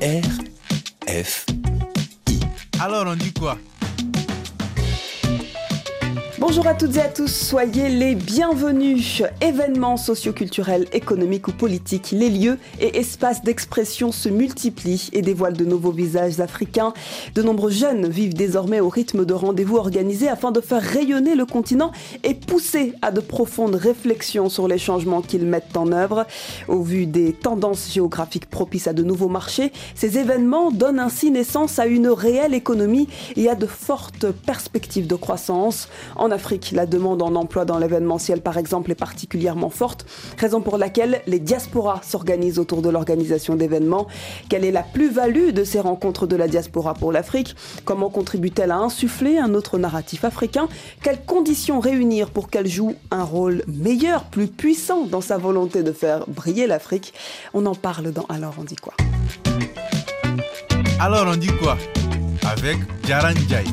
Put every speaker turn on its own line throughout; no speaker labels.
F
Alors on dit quoi?
Bonjour à toutes et à tous, soyez les bienvenus. Événements socioculturels, économiques ou politiques, les lieux et espaces d'expression se multiplient et dévoilent de nouveaux visages africains. De nombreux jeunes vivent désormais au rythme de rendez-vous organisés afin de faire rayonner le continent et pousser à de profondes réflexions sur les changements qu'ils mettent en œuvre. Au vu des tendances géographiques propices à de nouveaux marchés, ces événements donnent ainsi naissance à une réelle économie et à de fortes perspectives de croissance. La demande en emploi dans l'événementiel, par exemple, est particulièrement forte, raison pour laquelle les diasporas s'organisent autour de l'organisation d'événements. Quelle est la plus-value de ces rencontres de la diaspora pour l'Afrique? Comment contribue-t-elle à insuffler un autre narratif africain? Quelles conditions réunir pour qu'elle joue un rôle meilleur, plus puissant dans sa volonté de faire briller l'Afrique? On en parle dans Alors on dit quoi?
Alors on dit quoi? Avec Jaran Jai.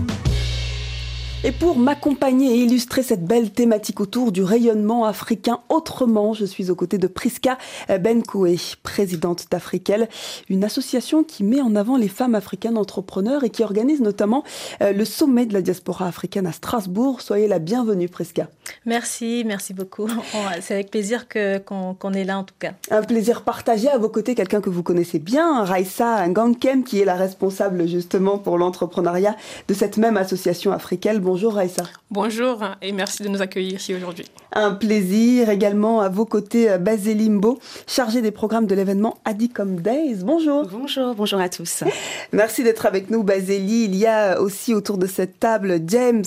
Et pour m'accompagner et illustrer cette belle thématique autour du rayonnement africain autrement, je suis aux côtés de Priska Benkoué, présidente d'Afriquel, une association qui met en avant les femmes africaines entrepreneurs et qui organise notamment euh, le sommet de la diaspora africaine à Strasbourg. Soyez la bienvenue, Priska.
Merci, merci beaucoup. C'est avec plaisir qu'on est là en tout cas.
Un plaisir partagé à vos côtés, quelqu'un que vous connaissez bien, Raissa Ngankem, qui est la responsable justement pour l'entrepreneuriat de cette même association africaine. Bonjour Raissa.
Bonjour et merci de nous accueillir ici aujourd'hui.
Un plaisir également à vos côtés, Basé Limbo, chargé des programmes de l'événement Adicom Days. Bonjour.
Bonjour, bonjour à tous.
Merci d'être avec nous, Baseli. Il y a aussi autour de cette table James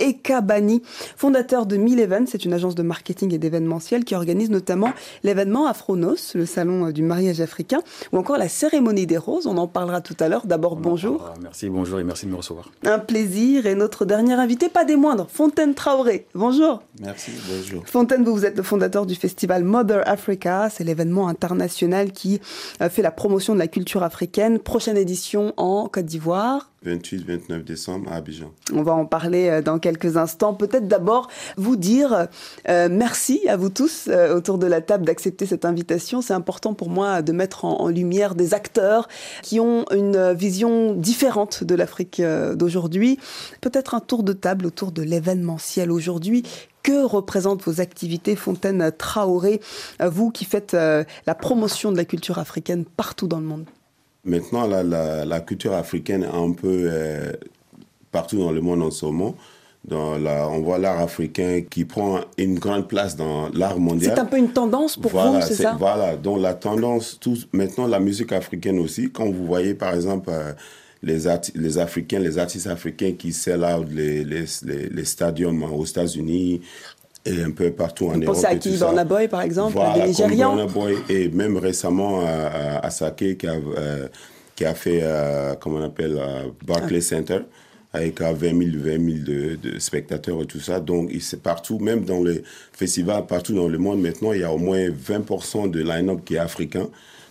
Ekabani, fondateur de 1000 Events. C'est une agence de marketing et d'événementiel qui organise notamment l'événement Afronos, le salon du mariage africain, ou encore la cérémonie des roses. On en parlera tout à l'heure. D'abord, bonjour.
Merci, bonjour et merci de me recevoir.
Un plaisir. Et notre dernier invité, pas des moindres, Fontaine Traoré. Bonjour.
Merci, bonjour.
Fontaine, vous, vous êtes le fondateur du festival Mother Africa. C'est l'événement international qui euh, fait la promotion de la culture africaine. Prochaine édition en Côte d'Ivoire.
28-29 décembre à Abidjan.
On va en parler euh, dans quelques instants. Peut-être d'abord vous dire euh, merci à vous tous euh, autour de la table d'accepter cette invitation. C'est important pour moi de mettre en, en, lumière des acteurs qui ont une vision différente de l'Afrique d'aujourd'hui. Peut-être un tour de table autour de l'événementiel aujourd'hui que représentent vos activités, Fontaine Traoré, vous qui faites la promotion de la culture africaine partout dans le monde
Maintenant, la, la, la, culture africaine est un peu euh, partout dans le monde en ce moment. Dans la, on voit l'art africain qui prend une grande place dans l'art mondial.
C'est un peu une tendance pour
voilà,
vous, c'est ça?
Voilà, donc la tendance, tout, maintenant la musique africaine aussi, quand vous voyez par exemple euh, les, les Africains, les artistes africains qui sell out les, les, les, les stadiums aux États-Unis, et un peu partout en
Vous
Europe.
pensez à qui? Burna Boy, par exemple,
voilà,
des Nigérians?
Et même récemment à, à Sake, qui a, euh, qui a fait, euh, comment on appelle, euh, Barclays ah. Center, avec 20 000, 20 000 de, de, spectateurs et tout ça. Donc, c'est partout, même dans les festivals, partout dans le monde, maintenant, il y a au moins 20% de line-up qui est africain.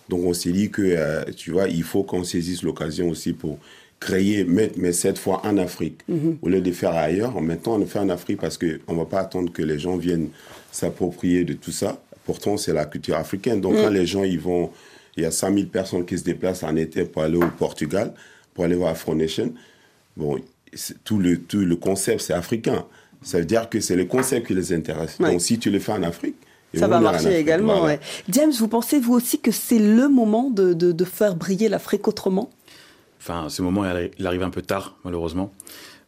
Donc, on s'est dit que, tu vois, il faut qu'on saisisse l'occasion aussi pour créer, mais, mais cette fois en Afrique. Mm -hmm. Au lieu de faire ailleurs, maintenant on le fait en Afrique parce qu'on ne va pas attendre que les gens viennent s'approprier de tout ça. Pourtant, c'est la culture africaine. Donc, mm. quand les gens ils vont, il y a 100 000 personnes qui se déplacent en été pour aller au Portugal, pour aller voir Afro Nation. Bon, tout le, tout le concept, c'est africain. Ça veut dire que c'est le concept qui les intéresse. Ouais. Donc, si tu le fais en Afrique,
ça va marcher également. Voilà. Ouais. James, vous pensez vous aussi que c'est le moment de, de, de faire briller l'Afrique autrement?
Enfin, ce moment, il arrive un peu tard, malheureusement.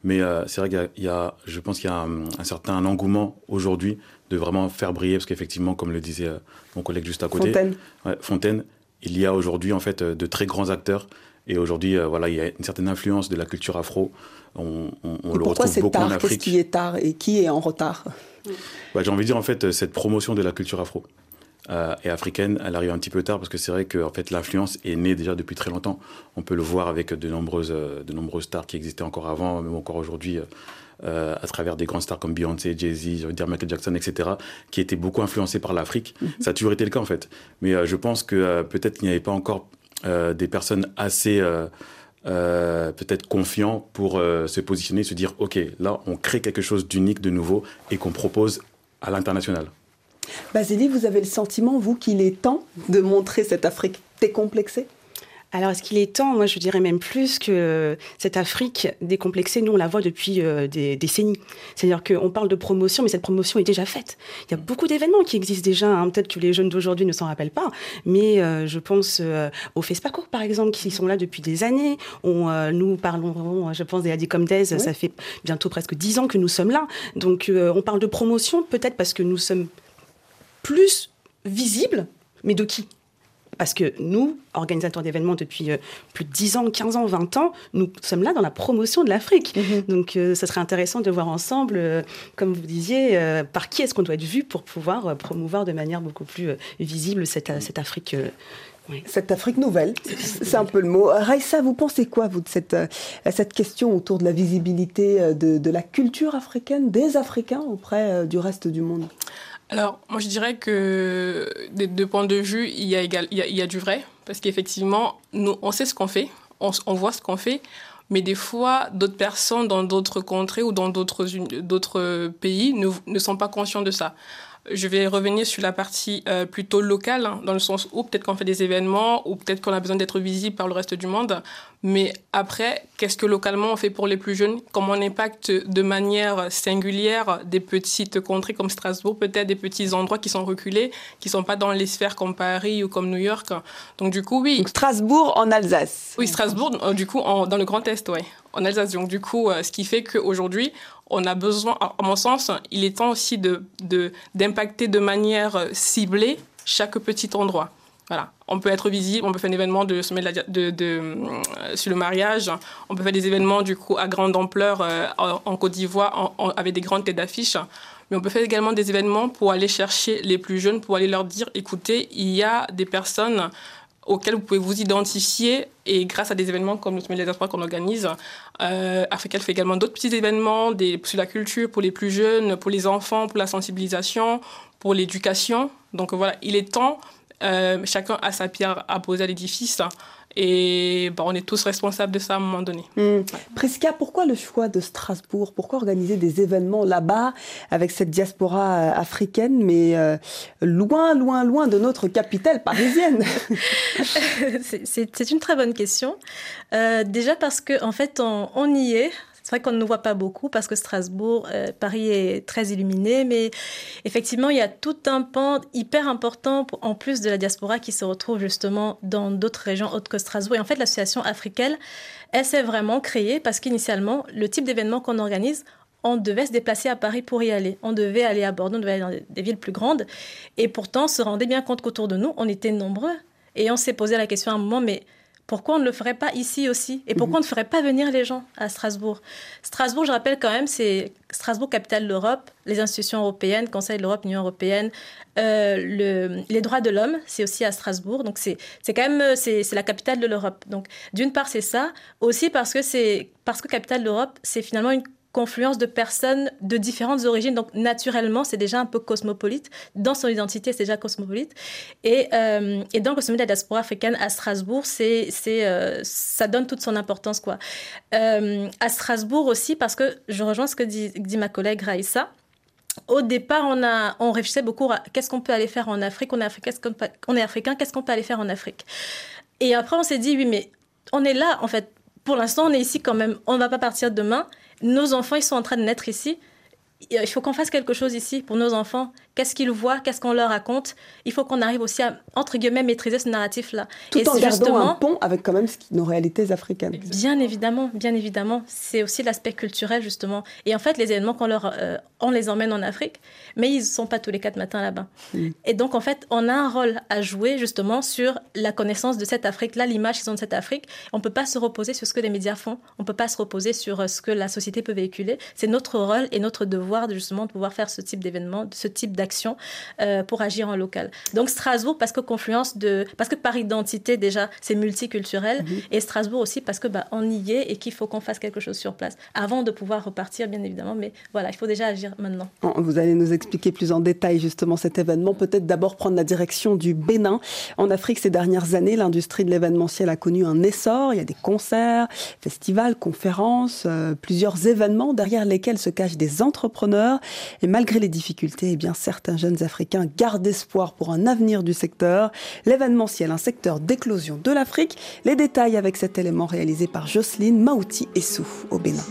Mais euh, c'est vrai qu'il y, y, a, je pense qu'il y a un, un, certain engouement aujourd'hui de vraiment faire briller, parce qu'effectivement, comme le disait euh, mon collègue juste à côté,
Fontaine,
ouais, Fontaine il y a aujourd'hui en fait de très grands acteurs. Et aujourd'hui, euh, voilà, il y a une certaine influence de la culture afro. On, on, on le
pourquoi
retrouve beaucoup
tard?
En Afrique.
Qu'est-ce qui est tard? Et qui est en retard?
Bah, J'ai envie de dire en fait cette promotion de la culture afro. Euh, et africaine, elle arrive un petit peu tard parce que c'est vrai que en fait, l'influence est née déjà depuis très longtemps. On peut le voir avec de nombreuses, de nombreuses stars qui existaient encore avant, même encore aujourd'hui, euh, à travers des grandes stars comme Beyoncé, Jay-Z, Michael Jackson, etc., qui étaient beaucoup influencés par l'Afrique. Mm -hmm. Ça a toujours été le cas en fait. Mais euh, je pense que euh, peut-être qu'il n'y avait pas encore euh, des personnes assez euh, peut-être confiants pour se positionner, se dire ok, là on crée quelque chose d'unique, de nouveau, et qu'on propose à l'international.
Basili, vous avez le sentiment, vous, qu'il est temps de montrer cette Afrique décomplexée?
Alors, est-ce qu'il est temps? Moi, je dirais même plus que cette Afrique décomplexée, nous, on la voit depuis euh, des décennies. C'est-à-dire qu'on parle de promotion, mais cette promotion est déjà faite. Il y a beaucoup d'événements qui existent déjà. Hein. Peut-être que les jeunes d'aujourd'hui ne s'en rappellent pas, mais euh, je pense euh, au FESPACO, par exemple, qui sont là depuis des années. On, nous parlons, je pense, des Adicom Days, ça fait bientôt presque dix ans que nous sommes là. Donc, on parle de promotion, peut-être parce que nous sommes plus visibles, mais de qui? Parce que nous, organisateurs d'événements depuis euh, plus de 10 ans, 15 ans, 20 ans, nous sommes là dans la promotion de l'Afrique. Mhm. Donc, ce euh, serait intéressant de voir ensemble, euh, comme vous disiez, par qui est-ce qu'on doit être vu pour pouvoir promouvoir de manière beaucoup plus visible cette, cette Afrique.
Cette Afrique nouvelle, c'est un peu le mot. Raïssa, vous pensez quoi, vous, de cette, cette question autour de la visibilité de, de la culture africaine, des Africains auprès du reste du monde?
Alors, moi, je dirais que des deux points de vue, il y a, y a, du vrai, parce qu'effectivement, nous, on sait ce qu'on fait, on, on, voit ce qu'on fait, mais des fois, d'autres personnes dans d'autres contrées ou dans d'autres pays ne sont pas conscients de ça. Je vais revenir sur la partie euh, plutôt locale, hein, dans le sens où peut-être qu'on fait des événements, ou peut-être qu'on a besoin d'être visible par le reste du monde. Mais après, qu'est-ce que localement on fait pour les plus jeunes? Comment on impacte de manière singulière des petites contrées comme Strasbourg, peut-être des petits endroits qui sont reculés, qui ne sont pas dans les sphères comme Paris ou comme New York? Donc du coup, oui.
Donc Strasbourg en Alsace.
Oui, Strasbourg, euh, du coup, dans le Grand Est, oui, en Alsace. Donc du coup, euh, ce qui fait qu'aujourd'hui, on a besoin, à mon sens, il est temps aussi d'impacter de, de manière ciblée chaque petit endroit. Voilà. On peut être visible, on peut faire un événement de, de, de, euh, sur le mariage, on peut faire des événements du coup à grande ampleur euh, en, Côte d'Ivoire avec des grandes têtes d'affiche. Mais on peut faire également des événements pour aller chercher les plus jeunes, pour aller leur dire, écoutez, il y a des personnes auxquelles vous pouvez vous identifier et grâce à des événements comme le Semaine des Espoirs qu'on organise, euh, Africa fait également d'autres petits événements des, sur la culture pour les plus jeunes, pour les enfants, pour la sensibilisation, pour l'éducation. Donc voilà, il est temps euh, chacun a sa pierre à poser à l'édifice. Et bah, on est tous responsables de ça à un moment donné.
Mmh. Prisca, pourquoi le choix de Strasbourg? Pourquoi organiser des événements là-bas avec cette diaspora euh, africaine, mais euh, loin, loin, loin de notre capitale parisienne?
C'est une très bonne question. déjà parce qu'en en fait, on, on y est c'est vrai qu'on ne nous voit pas beaucoup parce que Strasbourg, euh, Paris est très illuminé, mais effectivement, il y a tout un pan hyper important en plus de la diaspora qui se retrouve justement dans d'autres régions autres que Strasbourg. Et en fait, l'association africaine, elle s'est vraiment créée parce qu'initialement, le type d'événement qu'on organise, on devait se déplacer à Paris pour y aller. On devait aller à Bordeaux, on devait aller dans des villes plus grandes. Et pourtant, on se rendait bien compte qu'autour de nous, on était nombreux. Et on s'est posé la question à un moment, mais pourquoi on ne le ferait pas ici aussi Et pourquoi on ne ferait pas venir les gens à Strasbourg? Strasbourg, je rappelle quand même, c'est Strasbourg, capitale de l'Europe, les institutions européennes, Conseil de l'Europe, Union européenne, euh, le, les droits de l'homme, c'est aussi à Strasbourg. Donc c'est quand même c'est la capitale de l'Europe. Donc d'une part c'est ça, aussi parce que c'est parce que capitale de l'Europe, c'est finalement une confluence de personnes de différentes origines. Donc, naturellement, c'est déjà un peu cosmopolite. Dans son identité, c'est déjà cosmopolite. Et, euh, et donc, le sommet de la diaspora africaine à Strasbourg, c'est, c'est, euh, ça donne toute son importance. Quoi. Euh, à Strasbourg aussi, parce que je rejoins ce que dit, ma collègue Raïssa. Au départ, on, a, on réfléchissait beaucoup à qu'est-ce qu'on peut aller faire en Afrique. On est, qu'est-ce qu'on on est africain, qu'est-ce qu'on peut aller faire en Afrique? Et après, on s'est dit, oui, mais on est là, en fait. Pour l'instant, on est ici quand même. On ne va pas partir demain nos enfants, ils sont en train de naître ici. Il faut qu'on fasse quelque chose ici pour nos enfants qu'est-ce qu'ils voient, qu'est-ce qu'on leur raconte. Il faut qu'on arrive aussi à, entre guillemets, maîtriser ce narratif-là.
Tout en gardant un pont avec quand même nos réalités africaines.
Bien évidemment, bien évidemment. C'est aussi l'aspect culturel, justement. Et en fait, les événements qu'on leur... Euh, on les emmène en Afrique, mais ils ne sont pas tous les quatre matins là-bas. Mm. Et donc, en fait, on a un rôle à jouer, justement, sur la connaissance de cette Afrique-là, l'image qu'ils ont de cette Afrique. On ne peut pas se reposer sur ce que les médias font. On ne peut pas se reposer sur euh, ce que la société peut véhiculer. C'est notre rôle et notre devoir, justement, de pouvoir faire ce type d'événement, ce type d'action euh, pour agir en local. Donc Strasbourg parce que confluence de parce que par identité déjà c'est multiculturel mhm. et Strasbourg aussi parce que bah, on y est et qu'il faut qu'on fasse quelque chose sur place avant de pouvoir repartir bien évidemment. Mais voilà, il faut déjà agir maintenant.
Vous allez nous expliquer plus en détail justement cet événement. Peut-être d'abord prendre la direction du Bénin. En Afrique ces dernières années, l'industrie de l'événementiel a connu un essor. Il y a des concerts, festivals, conférences, euh, plusieurs événements derrière lesquels se cachent des entrepreneurs entrepreneurs. Et malgré les difficultés, eh bien, certains jeunes Africains gardent espoir pour un avenir du secteur. L'événementiel, un secteur d'éclosion de l'Afrique. Les détails avec cet élément réalisé par Jocelyne Maouti Essou au Bénin.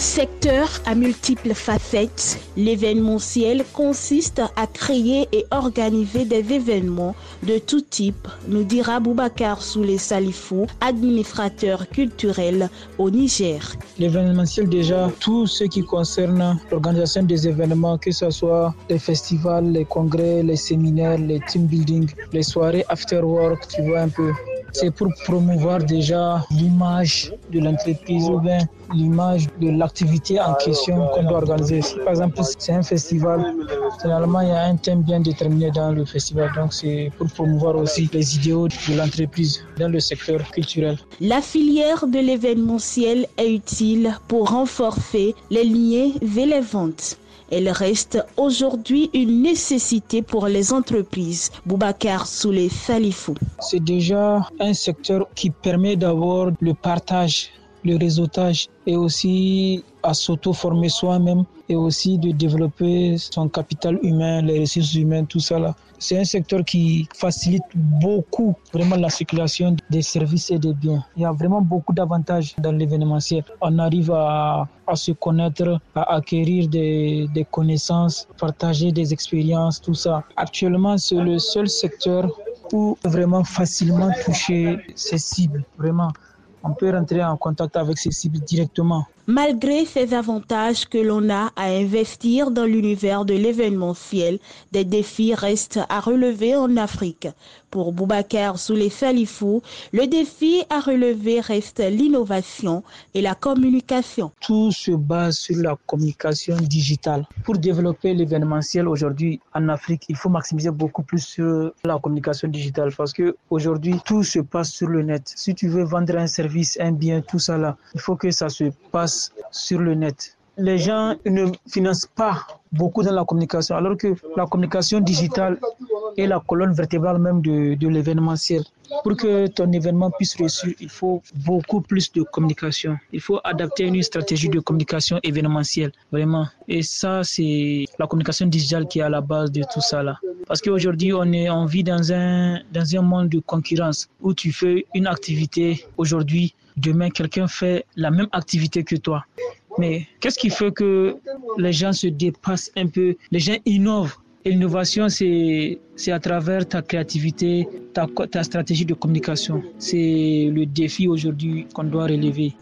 Secteur à multiples facettes, l'événementiel consiste à créer et organiser des événements de tout type, nous dira Boubacar Soulé Salifou, administrateur culturel au Niger.
L'événementiel déjà, tout ce qui concerne l'organisation des événements, que ce soit les festivals, les congrès, les séminaires, les team building, les soirées after work, tu vois un peu. C'est pour promouvoir déjà l'image de l'entreprise ou bien l'image de l'activité en question qu'on doit organiser. Si par exemple c'est un festival, généralement il y a un thème bien déterminé dans le festival. Donc c'est pour promouvoir aussi les idéaux de l'entreprise dans le secteur culturel.
La filière de l'événementiel est utile pour renforcer les liens et les ventes. Elle reste aujourd'hui une nécessité pour les entreprises. Boubacar Soulé Salifou.
C'est déjà un secteur qui permet d'avoir le partage, le réseautage et aussi à s'auto-former soi-même et aussi de développer son capital humain, les ressources humaines, tout ça là. C'est un secteur qui facilite beaucoup vraiment la circulation des services et des biens. Il y a vraiment beaucoup d'avantages dans l'événementiel. On arrive à, à, se connaître, à acquérir des, des connaissances, partager des expériences, tout ça. Actuellement, c'est le seul secteur où vraiment facilement toucher ses cibles, vraiment on peut rentrer en contact avec ces cibles directement.
Malgré ces avantages que l'on a à investir dans l'univers de l'événementiel, des défis restent à relever en Afrique. Pour Boubacar Soulé Salifou, le défi à relever reste l'innovation et la communication.
Tout se base sur la communication digitale. Pour développer l'événementiel aujourd'hui en Afrique, il faut maximiser beaucoup plus sur la communication digitale parce que aujourd'hui tout se passe sur le net. Si tu veux vendre un service, un bien, tout ça là, il faut que ça se passe sur le net. Les gens ne financent pas beaucoup dans la communication, alors que la communication digitale est la colonne vertébrale même de, l'événementiel. Pour que ton événement puisse réussir, il faut beaucoup plus de communication. Il faut adapter une stratégie de communication événementielle, vraiment. Et ça, c'est la communication digitale qui est à la base de tout ça là. Parce qu'aujourd'hui, on on vit dans un, dans un monde de concurrence où tu fais une activité aujourd'hui demain quelqu'un fait la même activité que toi. Mais qu'est-ce qui fait que les gens se dépassent un peu, les gens innovent l'innovation, c'est, à travers ta créativité, ta, ta stratégie de communication. C'est le défi aujourd'hui qu'on doit relever.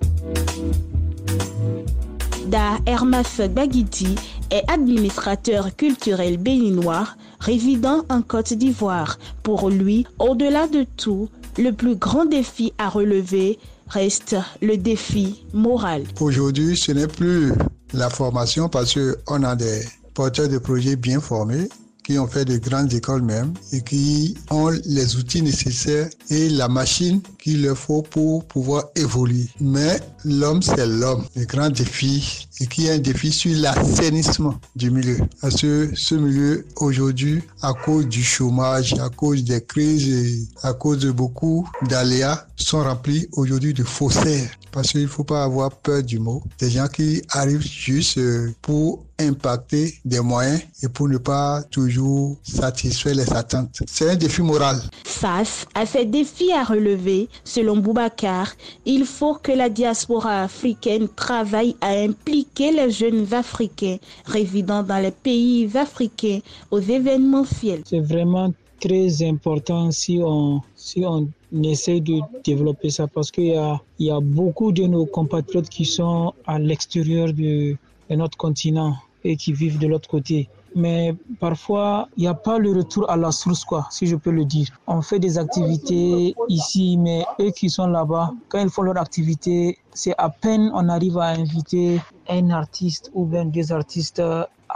Da Hermas Bagiti est administrateur culturel béninois résidant en Côte d'Ivoire. Pour lui, au-delà de tout, le plus grand défi à relever reste le défi moral.
Aujourd'hui, ce n'est plus la formation parce qu'on a des porteurs de projets bien formés qui ont fait de grandes écoles même et qui ont les outils nécessaires et la machine qu'il leur faut pour pouvoir évoluer. Mais l'homme, c'est l'homme. Le grand défi et qui est un défi sur l'assainissement du milieu. Parce que ce milieu, aujourd'hui, à cause du chômage, à cause des crises et à cause de beaucoup d'aléas, sont remplis aujourd'hui de faussaires. Parce qu'il ne faut pas avoir peur du mot. Des gens qui arrivent juste pour impacter des moyens et pour ne pas toujours satisfaire les attentes. C'est un défi moral.
Face à ces défis à relever, selon Boubacar, il faut que la diaspora africaine travaille à impliquer les jeunes Africains résidant dans les pays africains aux événementiels.
C'est vraiment très important si on, si on essaie de développer ça parce qu'il y a, il y a beaucoup de nos compatriotes qui sont à l'extérieur de, de notre continent et qui vivent de l'autre côté. Mais parfois, il n'y a pas le retour à la source, quoi, si je peux le dire. On fait des activités ici, mais eux qui sont là-bas, quand ils font leur activité, c'est à peine on arrive à inviter un artiste ou bien des artistes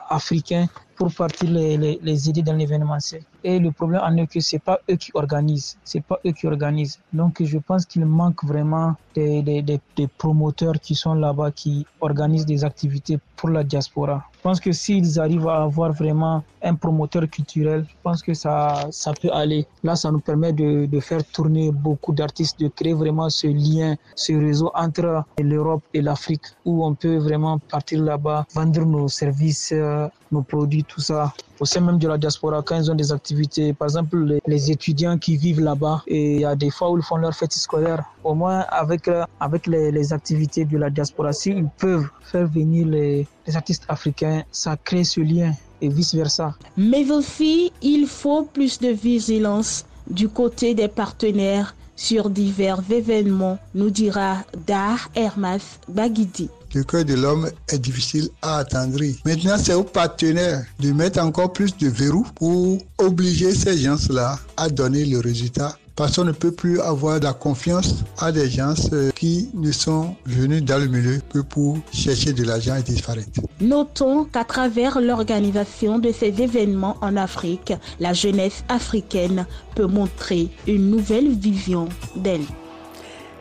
africains pour partir les, les, aider dans l'événementiel. Et le problème en est que c'est pas eux qui organisent, c'est pas eux qui organisent. Donc je pense qu'il manque vraiment des, des, des promoteurs qui sont là-bas, qui organisent des activités pour la diaspora. Je pense que s'ils arrivent à avoir vraiment un promoteur culturel, je pense que ça, ça peut aller. Là, ça nous permet de, de faire tourner beaucoup d'artistes, de créer vraiment ce lien, ce réseau entre l'Europe et l'Afrique, où on peut vraiment partir là-bas, vendre nos services, euh, nos produits, tout ça. Au sein même de la diaspora, quand ils ont des activités, par exemple les, étudiants qui vivent là-bas, et il y a des fois où ils font leur fête scolaire, au moins avec, euh, avec les, activités de la diaspora, s'ils peuvent faire venir les, les artistes africains, ça crée ce lien et vice-versa.
Mais aussi, il faut plus de vigilance du côté des partenaires sur divers événements, nous dira Dar Hermas Bagidi.
Le cœur de l'homme est difficile à attendrir. Maintenant, c'est aux partenaires de mettre encore plus de verrous pour obliger ces gens-là à donner le résultat parce qu'on ne peut plus avoir de la confiance à des gens euh, qui ne sont venus dans le milieu que pour chercher de l'argent et disparaître.
Notons qu'à travers l'organisation de ces événements en Afrique, la jeunesse africaine peut montrer une nouvelle vision d'elle.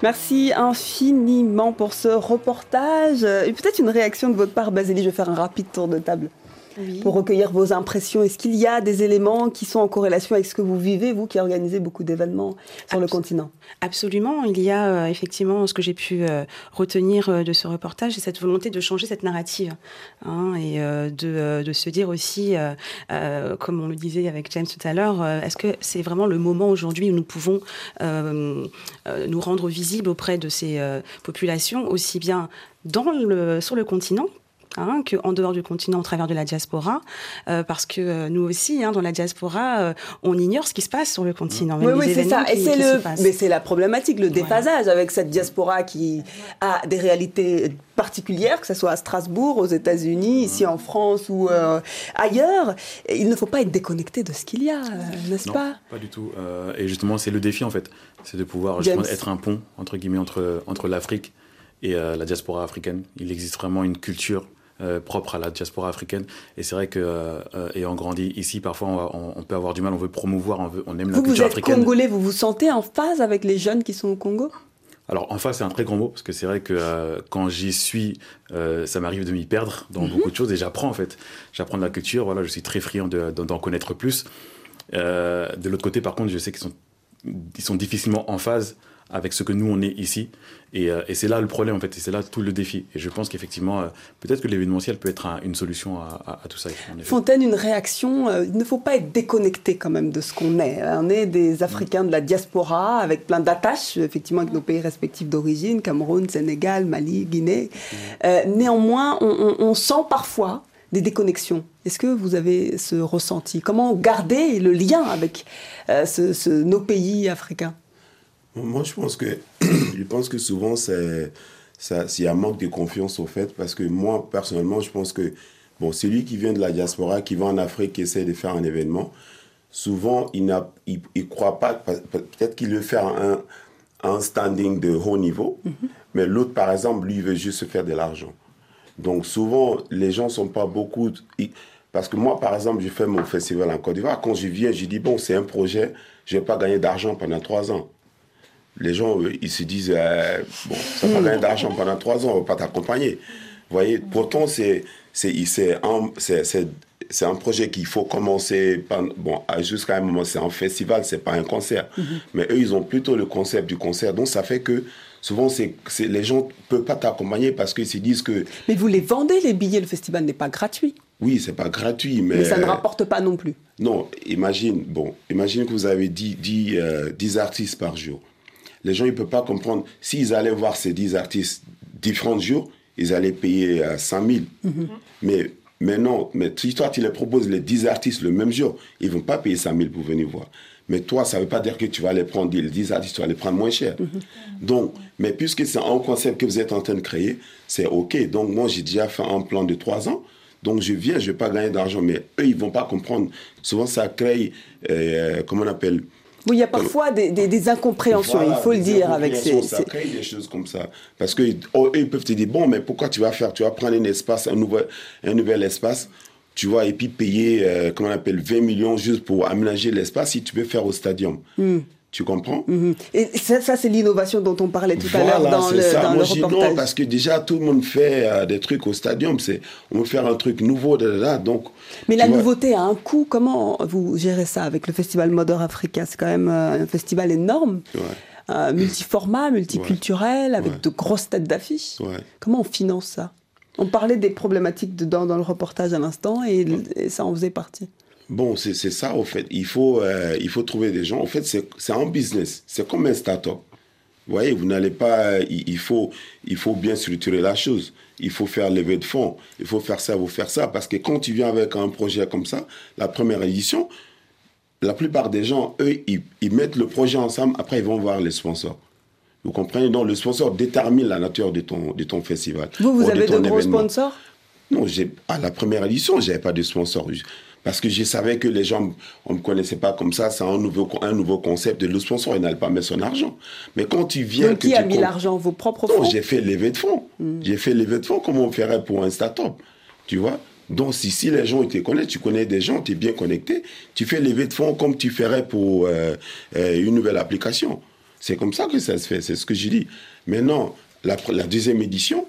Merci infiniment pour ce reportage. Et peut-être une réaction de votre part, Basile. Je vais faire un rapide tour de table pour recueillir vos impressions. Est-ce qu'il y a des éléments qui sont en corrélation avec ce que vous vivez, vous qui organisez beaucoup d'événements sur le continent?
Absolument. Il y a euh, effectivement ce que j'ai pu euh, retenir euh, de ce reportage, c'est cette volonté de changer cette narrative hein, et de, de, se dire aussi, comme on le disait avec James tout à l'heure, est-ce que c'est vraiment le moment aujourd'hui où nous pouvons nous rendre visibles auprès de ces populations, aussi bien dans le, sur le continent Hein, qu'en dehors du continent au travers de la diaspora, euh, parce que euh, nous aussi, hein, dans la diaspora, euh, on ignore ce qui se passe sur le continent.
oui, oui, c'est ça. Et c'est le, mais c'est la problématique, le déphasage avec cette diaspora qui a des réalités particulières, que ce soit à Strasbourg, aux États-Unis, ici en France ou ailleurs. il ne faut pas être déconnecté de ce qu'il y a, n'est-ce pas?
Pas du tout. et justement, c'est le défi en fait, c'est de pouvoir être un pont entre guillemets entre entre l'Afrique et la diaspora africaine. Il existe vraiment une culture euh, propre à la diaspora africaine. Et c'est vrai que, euh, ayant grandi ici, parfois on, peut avoir du mal, on veut promouvoir, on, veut, on aime la culture africaine.
Vous êtes congolais, vous vous sentez en phase avec les jeunes qui sont au Congo?
Alors en phase, c'est un très grand mot parce que c'est vrai que euh, quand j'y suis, ça m'arrive de m'y perdre dans mhm. beaucoup de choses et j'apprends en fait. J'apprends de la culture, voilà, je suis très friand d'en connaître plus. de l'autre côté, par contre, je sais qu'ils sont, ils sont difficilement en phase avec ce que nous on est ici. Euh, et, c'est là le problème en fait, et c'est là tout le défi. Et je pense qu'effectivement, euh, peut-être que l'événementiel peut être une solution à, tout ça.
Fontaine, une réaction, euh, il ne faut pas être déconnecté quand même de ce qu'on est. On est des Africains de la diaspora avec plein d'attaches, effectivement, avec nos pays respectifs d'origine, Cameroun, Sénégal, Mali, Guinée. néanmoins, on, sent parfois des déconnexions. Est-ce que vous avez ce ressenti? Comment garder le lien avec nos pays africains?
Moi, je pense que, je pense que souvent, c'est, il y a un manque de confiance au fait, parce que moi, personnellement, je pense que, bon, celui qui vient de la diaspora, qui va en Afrique, qui essaie de faire un événement, souvent, il ne il, croit pas, peut-être qu'il veut faire un, un standing de haut niveau, mhm. mais l'autre, par exemple, lui, veut juste se faire de l'argent. Donc, souvent, les gens ne sont pas beaucoup. Parce que moi, par exemple, je fais mon festival en Côte d'Ivoire. Quand je viens, je dis, bon, c'est un projet, je ne vais pas gagner d'argent pendant trois ans les gens, ils se disent, euh, bon, ça va gagner d'argent pendant trois ans, on ne va pas t'accompagner. Vous voyez, pourtant, c'est, c'est, c'est, un, un projet qu'il faut commencer, bon, jusqu'à un moment, c'est un festival, c'est pas un concert. Mhm. Mais eux, ils ont plutôt le concept du concert. Donc, ça fait que souvent, c'est, les gens ne peuvent pas t'accompagner parce qu'ils se disent que...
Mais vous les vendez, les billets, le festival n'est pas gratuit.
Oui, c'est pas gratuit, mais...
Mais ça ne rapporte pas non plus.
Non, imagine, bon, imagine que vous avez 10, 10, 10 artistes par jour les gens ne peuvent pas comprendre. S'ils allaient voir ces 10 artistes différents jours, ils allaient payer 100 000. Mais mais non, mais si toi tu les proposes les 10 artistes le même jour, ils ne vont pas payer 100 000 pour venir voir. Mais toi, ça ne veut pas dire que tu vas les prendre, les 10 artistes, tu vas les prendre moins cher. Donc, mais puisque c'est un concept que vous êtes en train de créer, c'est OK. Donc, moi, j'ai déjà fait un plan de 3 ans. Donc, je viens, je ne vais pas gagner d'argent. Mais eux, ils ne vont pas comprendre. Souvent, ça crée, euh, comment on appelle,
oui, il y a parfois des, des, incompréhensions, il faut le dire. avec ces,
Ça crée des choses comme ça. Parce qu'ils oh, ils peuvent te dire, bon, mais pourquoi tu vas faire Tu vas prendre un espace, un nouvel, un nouvel espace tu vois, et puis payer, euh, comment on appelle, 20 millions juste pour aménager l'espace si tu peux faire au stadium.
Hmm.
Tu comprends?
Mhm. Et ça, ça, c'est l'innovation dont on parlait tout à l'heure dans le,
ça.
dans
Moi,
le reportage.
non, parce que déjà, tout le monde fait euh, des trucs au stadium. C'est, on veut faire un truc nouveau, da, da, da. donc...
Mais la
vois,
nouveauté a un coût. Comment vous gérez ça avec le festival Modern Africa? C'est quand même euh, un festival énorme,
Ouais,
euh, multiformat, multiculturel, avec
Ouais.
de grosses têtes d'affiche.
ouais.
Comment on finance ça? On parlait des problématiques dedans dans le reportage à l'instant et, et ça en faisait partie.
Bon, c'est ça, au fait. Il faut, euh, il faut trouver des gens. En fait, c'est un business. C'est comme un start-up. Vous voyez, vous n'allez pas... Il, il faut, il faut bien structurer la chose. Il faut faire lever de fonds. Il faut faire ça, il faut faire ça. Parce que quand tu viens avec un projet comme ça, la première édition, la plupart des gens, eux, ils, ils mettent le projet ensemble. Après, ils vont voir les sponsors. Vous comprenez? Donc, le sponsor détermine la nature de ton, de ton festival.
Vous, vous
ou
avez de gros
événement.
sponsors?
Non, j'ai à la première édition, j'avais pas de sponsor parce que je savais que les gens on me connaissait pas comme ça, c'est un nouveau un nouveau concept et le sponsor il n'allait pas mettre son argent. Mais quand tu viens que
qui a
tu
mis l'argent? Vos propres
Non,
fonds?
j'ai fait lever de fonds. J'ai fait lever de fonds comme on ferait pour un start-up? Tu vois? Donc, si, si les gens te connaissent, tu connais des gens, tu es bien connecté, tu fais lever de fonds comme tu ferais pour euh, euh, une nouvelle application. C'est comme ça que ça se fait, c'est ce que je dis. Maintenant, la, deuxième édition,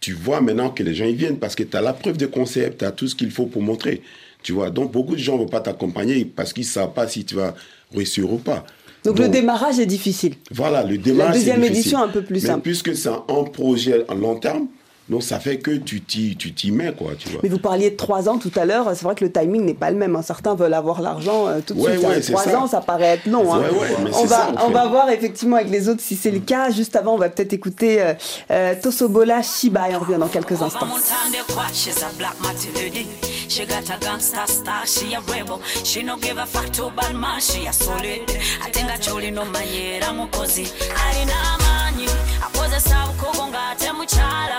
tu vois maintenant que les gens ils viennent parce que tu as la preuve de concept, tu as tout ce qu'il faut pour montrer. Tu vois, donc beaucoup de gens ne vont pas t'accompagner parce qu'ils ne savent pas si tu vas réussir ou pas.
Donc, le démarrage est difficile.
Voilà, le démarrage. c'est
deuxième
difficile.
édition, un peu plus
Mais
simple.
puisque c'est un projet à long terme, donc ça fait que tu t'y, tu t'y mets, quoi, tu vois.
Mais vous parliez de trois ans tout à l'heure. C'est vrai que le timing n'est pas le même. hein. Certains veulent avoir l'argent euh, tout de
Ouais,
suite. hein.
ouais, c'est
Trois
ça.
ans, ça paraît être long. hein.
Ouais, ouais, mais
on va,
ça, en
on va voir effectivement avec les autres si c'est le cas. Juste avant, on va peut-être écouter euh, euh, Tosobola Shiba et on revient dans quelques instants.
A. She got a gangster star, she a rebel. She no give a fuck to bad man, she a solid. I think I told you no manyera mukozi. Alina amanyi, akozesa obukugu ng'ate mukyala.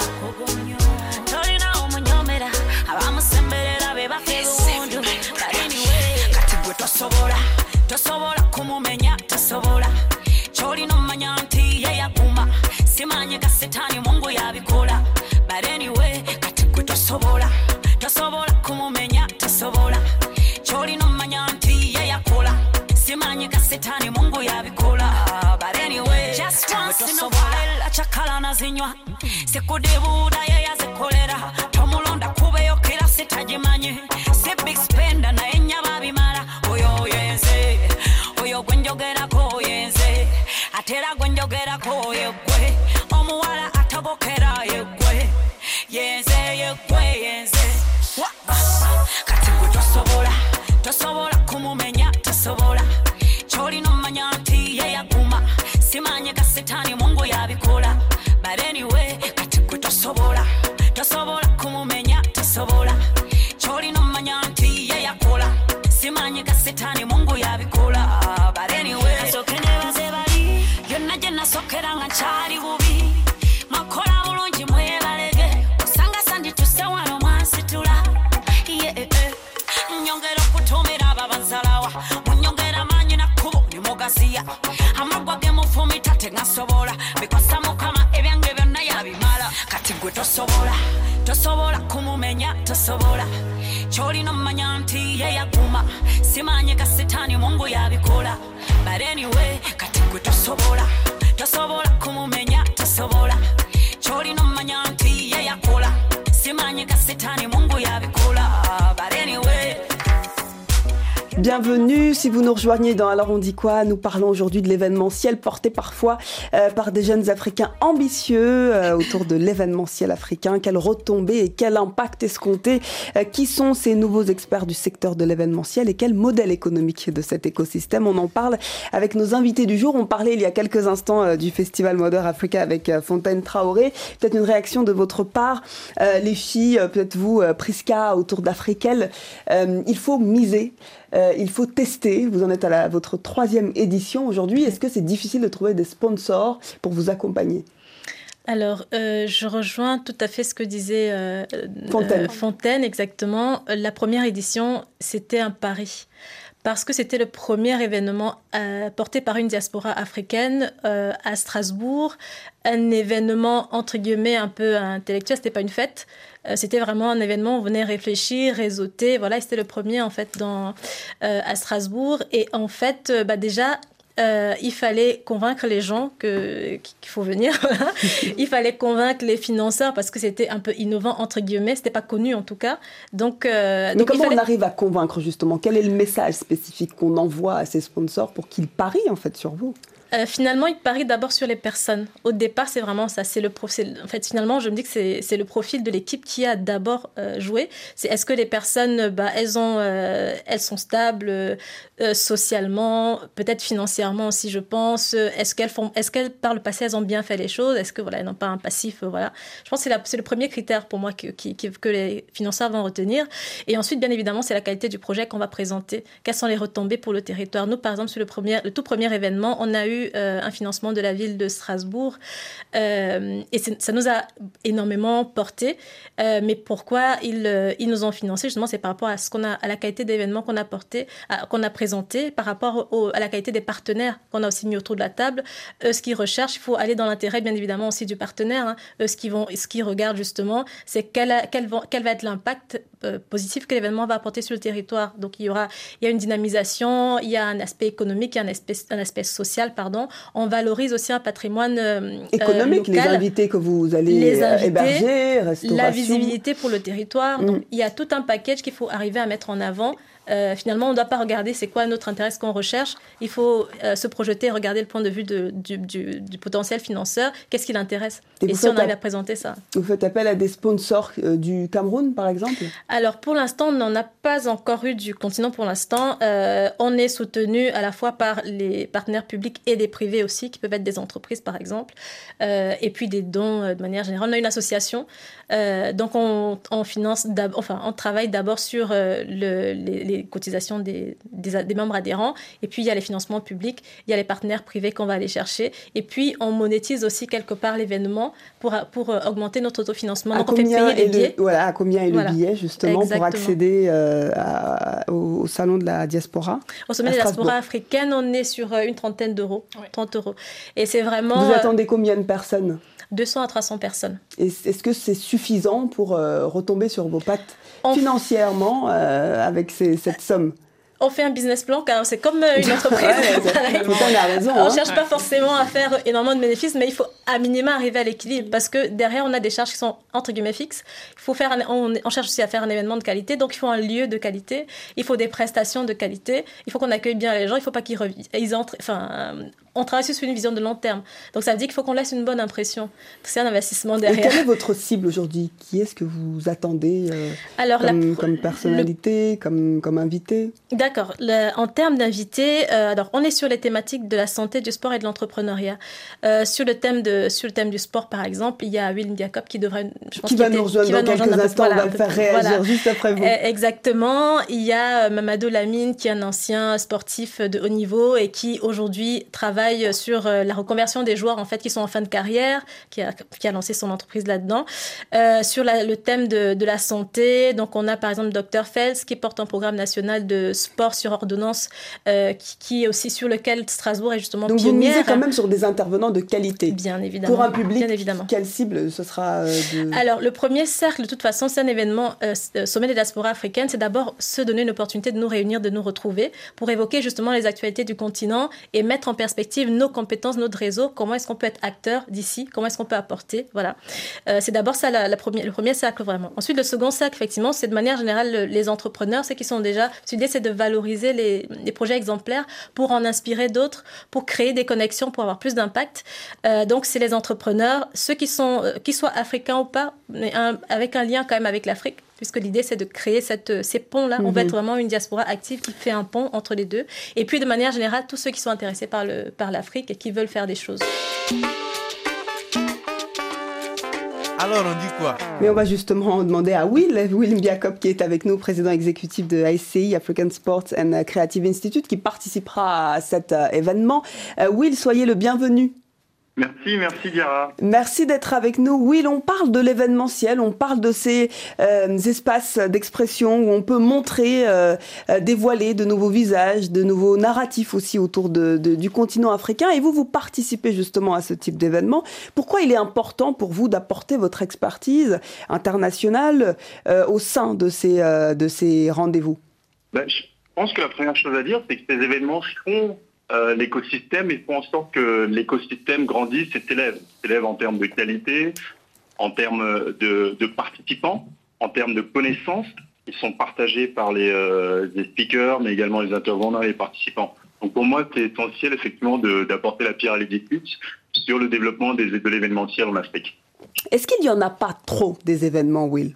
Tolina omunyomera, abamusemberera be bafa ebundu. But anyway, kati gwe tosobola, tosobola kumumenya, tosobola. Kyolina omanya nti ye yaguma. Simanyi ga setaani mungu yabikola. But anyway, kati gwe tosobola, tosobola Setaani mungu yabikola. But anyway, just once in a while, achakala nazinywa. Sikudibuuda ye yazikolera. Tomulonda kubeyo kira sitagimanyi. Si big spender naye nnyaba bimala. Oyo yenze, oyo gwe njogerako yenze. Ate era gwe njogerako ye gwe. Omuwala atobokera ye gwe. Yenze ye gwe yenze. Kati gwe tosobola, tosobola Nasookera nga nkyali bubi. Mwakola bulungi mwebalege. Osanga sandituse wano mwansitula. Yeah, eh, eh. Nyongera okutumira ababanzalawa. Munyongera maanyi nakkubo ne mugasiya. Amaggwa ge mufumita tegasobola. Bikwasa mukama ebyange byonna yabimala. Kati gwe tosobola, tosobola kumumenya, tosobola. Kyolina omanya nti ye yaguma. Simanyi ga setaani mungu yabikola. But anyway, kati gwe tosobola, tosobola kumumenya, tosobola. Kyolina omanya nti ye yakola. Simanyi ga setaani mungu yabikola.
Bienvenue, si vous nous rejoignez dans Alors on dit quoi, nous parlons aujourd'hui de l'événementiel porté parfois euh, par des jeunes Africains ambitieux euh, autour de l'événementiel africain. Quelle retombée et quel impact escompté Euh, Qui sont ces nouveaux experts du secteur de l'événementiel et quel modèle économique de cet écosystème? On en parle avec nos invités du jour. On parlait il y a quelques instants du festival Modern Africa avec Fontaine Traoré. Peut-être une réaction de votre part, les filles, peut-être vous, Priska, autour d'Afriquel. Il faut miser euh, il faut tester. Vous en êtes à la- votre troisième édition aujourd'hui. Est-ce que c'est difficile de trouver des sponsors pour vous accompagner?
Alors, euh, je rejoins tout à fait ce que disait euh,
Fontaine.
Fontaine, exactement. La première édition, c'était un pari. Parce que c'était le premier événement euh, porté par une diaspora africaine euh, à Strasbourg, un événement entre guillemets un peu intellectuel, c'était pas une fête, euh, c'était vraiment un événement où on venait réfléchir, réseauter, voilà, c'était le premier en fait à Strasbourg. Et en fait bah, déjà euh, il fallait convaincre les gens qu'il faut venir. il fallait convaincre les financeurs parce que c'était un peu innovant, entre guillemets. C'était pas connu en tout cas. Donc,
euh, Mais comment on arrive à convaincre justement? Quel est le message spécifique qu'on envoie à ces sponsors pour qu'ils parient en fait sur vous?
Euh, finalement, il parie d'abord sur les personnes. Au départ, c'est vraiment ça. C'est le profil. En fait, finalement, je me dis que c'est le profil de l'équipe qui a d'abord euh, joué. C'est est-ce que les personnes, bah, elles ont, euh, elles sont stables socialement, peut-être financièrement aussi, je pense. Est-ce qu'elles font, est-ce qu'elles par le passé elles ont bien fait les choses? Est-ce que voilà, elles n'ont pas un passif? Voilà. Je pense que c'est le premier critère pour moi que, que les financeurs vont retenir. Et ensuite, bien évidemment, c'est la qualité du projet qu'on va présenter. Quelles sont les retombées pour le territoire? Nous, par exemple, sur le premier, le tout premier événement, on a eu euh, un financement de la ville de Strasbourg euh, et ça nous a énormément porté. Euh, mais pourquoi ils, ils, nous ont financé Justement, c'est par rapport à ce qu'on a, à la qualité d'événements qu'on a porté, qu'on a présenté, par rapport à la qualité des partenaires qu'on a aussi mis autour de la table. ce qu'ils recherchent, il faut aller dans l'intérêt, bien évidemment, aussi du partenaire. Hein. ce qu'ils vont, ce qu'ils regardent justement, c'est quel va être l'impact positif que l'événement va apporter sur le territoire. Donc il y aura, il y a une dynamisation, il y a un aspect économique, il y a un aspect, un aspect social, pardon on valorise aussi un patrimoine euh,
économique, les invités que vous allez euh, héberger,
la visibilité pour le territoire. Donc, mm. il y a tout un package qu'il faut arriver à mettre en avant euh, finalement, on ne doit pas regarder c'est quoi notre intérêt, ce qu'on recherche. Il faut euh, se projeter, regarder le point de vue du, potentiel financeur. Qu'est-ce qui l'intéresse? Et, si on arrive à présenter ça?
Vous faites appel à des sponsors euh, du Cameroun, par exemple?
Alors, pour l'instant, on n'en a pas encore eu du continent pour l'instant. on est soutenu à la fois par les partenaires publics et des privés aussi, qui peuvent être des entreprises, par exemple, et puis des dons de manière générale. On a une association euh, donc on, finance, enfin on travaille d'abord sur euh, les, cotisations des, des, membres adhérents, et puis il y a les financements publics, il y a les partenaires privés qu'on va aller chercher, et puis on monétise aussi quelque part l'événement pour, pour euh, augmenter notre autofinancement.
donc on fait payer les billets. voilà, à combien est le billet justement? Pour accéder au, salon de la diaspora
Au sommet de la diaspora africaine, on est sur une trentaine d'euros, 30 euros. Et c'est vraiment.
Vous attendez combien de personnes?
200 à 300 personnes.
Est-ce que c'est suffisant pour euh, retomber sur vos pattes financièrement euh, avec cette somme?
On fait un business plan car c'est comme euh, une entreprise.
raison,
on ne hein. cherche pas forcément à faire énormément de bénéfices, mais il faut à minima arriver à l'équilibre parce que derrière, on a des charges qui sont entre guillemets fixes. Il faut faire on, cherche aussi à faire un événement de qualité, donc il faut un lieu de qualité, il faut des prestations de qualité, il faut qu'on accueille bien les gens, il ne faut pas qu'ils ils entrent, enfin, on travaille sur une vision de long terme. Donc ça veut dire qu'il faut qu'on laisse une bonne impression. C'est un investissement derrière.
Et quelle est votre cible aujourd'hui? Qui est-ce que vous attendez euh, alors, comme, personnalité, comme, comme invité?
D'accord. En termes d'invités, euh, alors on est sur les thématiques de la santé, du sport et de l'entrepreneuriat. Euh, sur, le thème de, sur le thème du sport, par exemple, il y a Will Jacob qui devrait...
Je pense qui, va nous rejoindre dans quelques instants, on va faire réagir juste après vous.
Exactement. Il y a Mamadou Lamine qui est un ancien sportif de haut niveau et qui aujourd'hui travaille sur euh, la reconversion des joueurs en fait qui sont en fin de carrière, qui a, qui a lancé son entreprise là-dedans. Euh, sur le thème de, de, la santé, donc on a par exemple Dr Fels qui porte un programme national de sport sur ordonnance, euh, qui, est aussi sur lequel Strasbourg est justement
donc pionnière. vous misez quand même sur des intervenants de qualité.
Bien évidemment.
Pour un public, bien évidemment. quelle cible ce sera
Alors le premier cercle, de toute façon, c'est un événement sommet des diasporas africaines. C'est d'abord se donner une opportunité de nous réunir, de nous retrouver pour évoquer justement les actualités du continent et mettre en perspective nos compétences, notre réseau, comment est-ce qu'on peut être acteur d'ici, comment est-ce qu'on peut apporter. Voilà. Euh, c'est d'abord ça le premier cercle vraiment. Ensuite, le second cercle, effectivement, c'est de manière générale les entrepreneurs, ceux qui sont déjà. L'idée, c'est de valoriser les, les, projets exemplaires pour en inspirer d'autres, pour créer des connexions, pour avoir plus d'impact. Euh, donc, c'est les entrepreneurs, ceux qui sont, euh, qui soient africains ou pas, mais avec un lien quand même avec l'Afrique puisque l'idée c'est de créer cette, ces ponts-là. On va être mhm. vraiment une diaspora active qui fait un pont entre les deux. Et puis de manière générale, tous ceux qui sont intéressés par, le, par l'Afrique et qui veulent faire des choses.
Alors on dit quoi?
Mais on va justement demander à Will, Will Mbiakop qui est avec nous, président exécutif de ICI, African Sports and Creative Institute, qui participera à cet euh, événement. Euh, Will, soyez le bienvenu.
Merci, merci Diara.
Merci d'être avec nous. Will, on parle de l'événementiel, on parle de ces euh, espaces d'expression où on peut montrer, euh, euh, dévoiler de nouveaux visages, de nouveaux narratifs aussi autour de, du continent africain. Et vous, vous participez justement à ce type d'événement. Pourquoi il est important pour vous d'apporter votre expertise internationale au sein de ces, de ces rendez-vous?
Ben, Je pense que la première chose à dire, c'est que ces événements font euh, l'écosystème et font en sorte que l'écosystème grandisse et s'élève. S'élève en termes de qualité, en termes de, participants, en termes de connaissances qui sont partagées par euh, les, speakers, mais également les intervenants et les participants. Donc pour moi, c'est essentiel effectivement d'apporter la pierre à l'édifice sur le développement des, de l'événementiel en Afrique.
Est-ce qu'il n'y en a pas trop des événements, Will?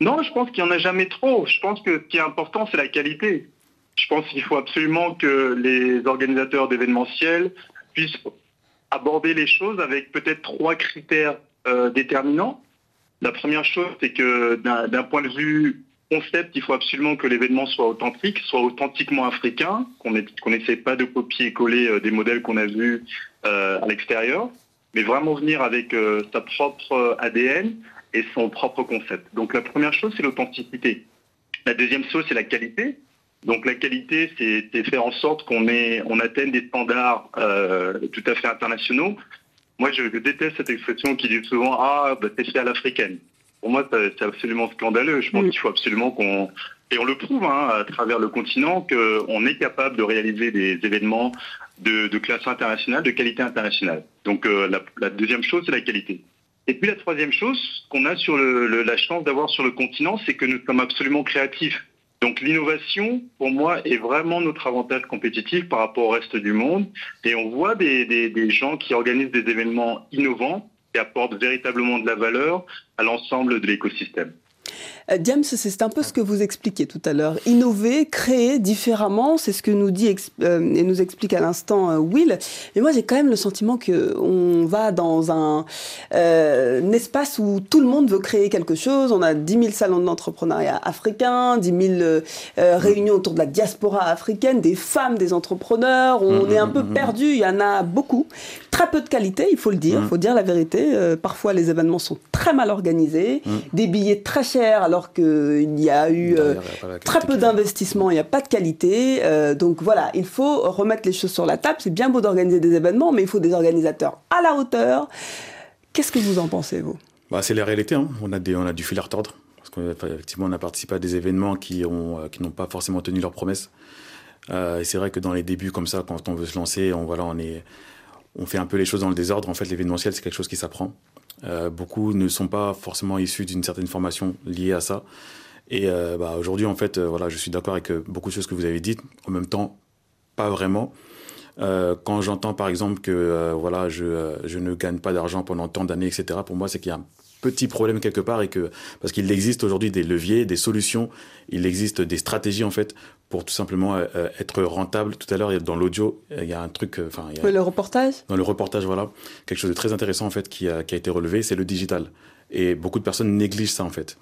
Non, je pense qu'il n'y en a jamais trop. Je pense que ce qui est important, c'est la qualité. Je pense qu'il faut absolument que les organisateurs d'événementiels puissent aborder les choses avec peut-être trois critères euh, déterminants. La première chose, c'est que d'un point de vue concept, il faut absolument que l'événement soit authentique, soit authentiquement africain, qu'on n'essaie pas de copier et coller euh, des modèles qu'on a vus euh, à l'extérieur, mais vraiment venir avec sa propre ADN et son propre concept. Donc la première chose, c'est l'authenticité. La deuxième chose, c'est la qualité. Donc la qualité, c'est faire en sorte qu'on on atteigne des standards euh, tout à fait internationaux. Moi, je, déteste cette expression qui dit souvent ah bah, c'est fait à l'africaine. Pour moi, c'est absolument scandaleux. Je pense mm. qu'il faut absolument qu'on et on le prouve hein, à travers le continent qu'on est capable de réaliser des événements de, classe internationale, de qualité internationale. Donc euh, la, deuxième chose, c'est la qualité. Et puis la troisième chose qu'on a sur la chance d'avoir sur le continent, c'est que nous sommes absolument créatifs. Donc l'innovation, pour moi, est vraiment notre avantage compétitif par rapport au reste du monde. Et on voit des, gens qui organisent des événements innovants et apportent véritablement de la valeur à l'ensemble de l'écosystème.
Euh, James, c'est un peu ce que vous expliquez tout à l'heure. Innover, créer différemment, c'est ce que nous dit euh, et nous explique à l'instant euh, Will. Mais moi, j'ai quand même le sentiment qu'on va dans un, espace où tout le monde veut créer quelque chose. On a 10 000 salons d'entrepreneuriat africains, 10 000 réunions autour de la diaspora africaine, des femmes, des entrepreneurs. On mmh, est un mmh, peu mmh, perdu. Il y en a beaucoup. Très peu de qualité, il faut le dire. Il faut dire la vérité. parfois, les événements sont très mal organisés, des billets très chers alors qu'il y a eu euh, très peu d'investissement, il n'y a pas de qualité. Euh, donc voilà, il faut remettre les choses sur la table. C'est bien beau d'organiser des événements, mais il faut des organisateurs à la hauteur. Qu'est-ce que vous en pensez, vous?
Bah, C'est la réalité. Hein. On, a des, on a du fil à retordre. Parce qu'effectivement, on a participé à des événements qui ont, euh, qui n'ont pas forcément tenu leurs promesses. et c'est vrai que dans les débuts comme ça, quand on veut se lancer, on, voilà, on, est, on fait un peu les choses dans le désordre. En fait, l'événementiel, c'est quelque chose qui s'apprend. Euh, beaucoup ne sont pas forcément issus d'une certaine formation liée à ça. Et euh, bah, aujourd'hui, en fait, euh, voilà, je suis d'accord avec beaucoup de choses que vous avez dites. En même temps, pas vraiment. quand j'entends par exemple que voilà, je, ne gagne pas d'argent pendant tant d'années, etc., pour moi, c'est qu'il y a petit problème quelque part et que parce qu'il existe aujourd'hui des leviers, des solutions, il existe des stratégies en fait pour tout simplement euh, euh, être rentable. Tout à l'heure, dans l'audio, il y a un truc. Euh, enfin,
le reportage.
Dans le reportage, voilà, quelque chose de très intéressant en fait qui a, qui a été relevé, c'est le digital. Et beaucoup de personnes négligent ça en fait.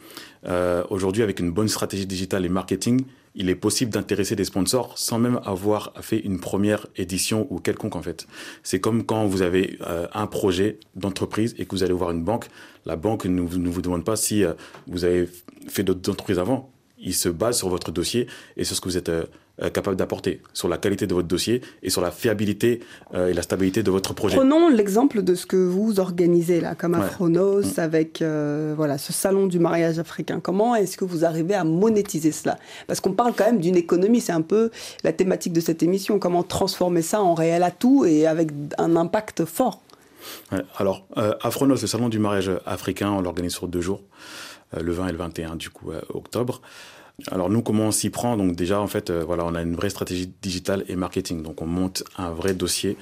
Aujourd'hui, avec une bonne stratégie digitale et marketing, il est possible d'intéresser des sponsors sans même avoir fait une première édition ou quelconque en fait. C'est comme quand vous avez euh, un projet d'entreprise et que vous allez voir une banque. La banque ne vous, demande pas si euh, vous avez fait d'autres entreprises avant. Il se base sur votre dossier et sur ce que vous êtes euh, euh, capable d'apporter sur la qualité de votre dossier et sur la fiabilité euh, et la stabilité de votre projet.
Prenons l'exemple de ce que vous organisez là, comme Afronos, mm. avec euh, voilà ce salon du mariage africain. Comment est-ce que vous arrivez à monétiser cela? Parce qu'on parle quand même d'une économie, c'est un peu la thématique de cette émission. Comment transformer ça en réel atout et avec un impact fort?
Alors, Afronos, le salon du mariage africain, on l'organise sur deux jours, le 20 et le 21 du coup octobre. Alors nous, comment on s'y prend? Donc déjà, en fait, euh, voilà, on a une vraie stratégie digitale et marketing. Donc on monte un vrai dossier.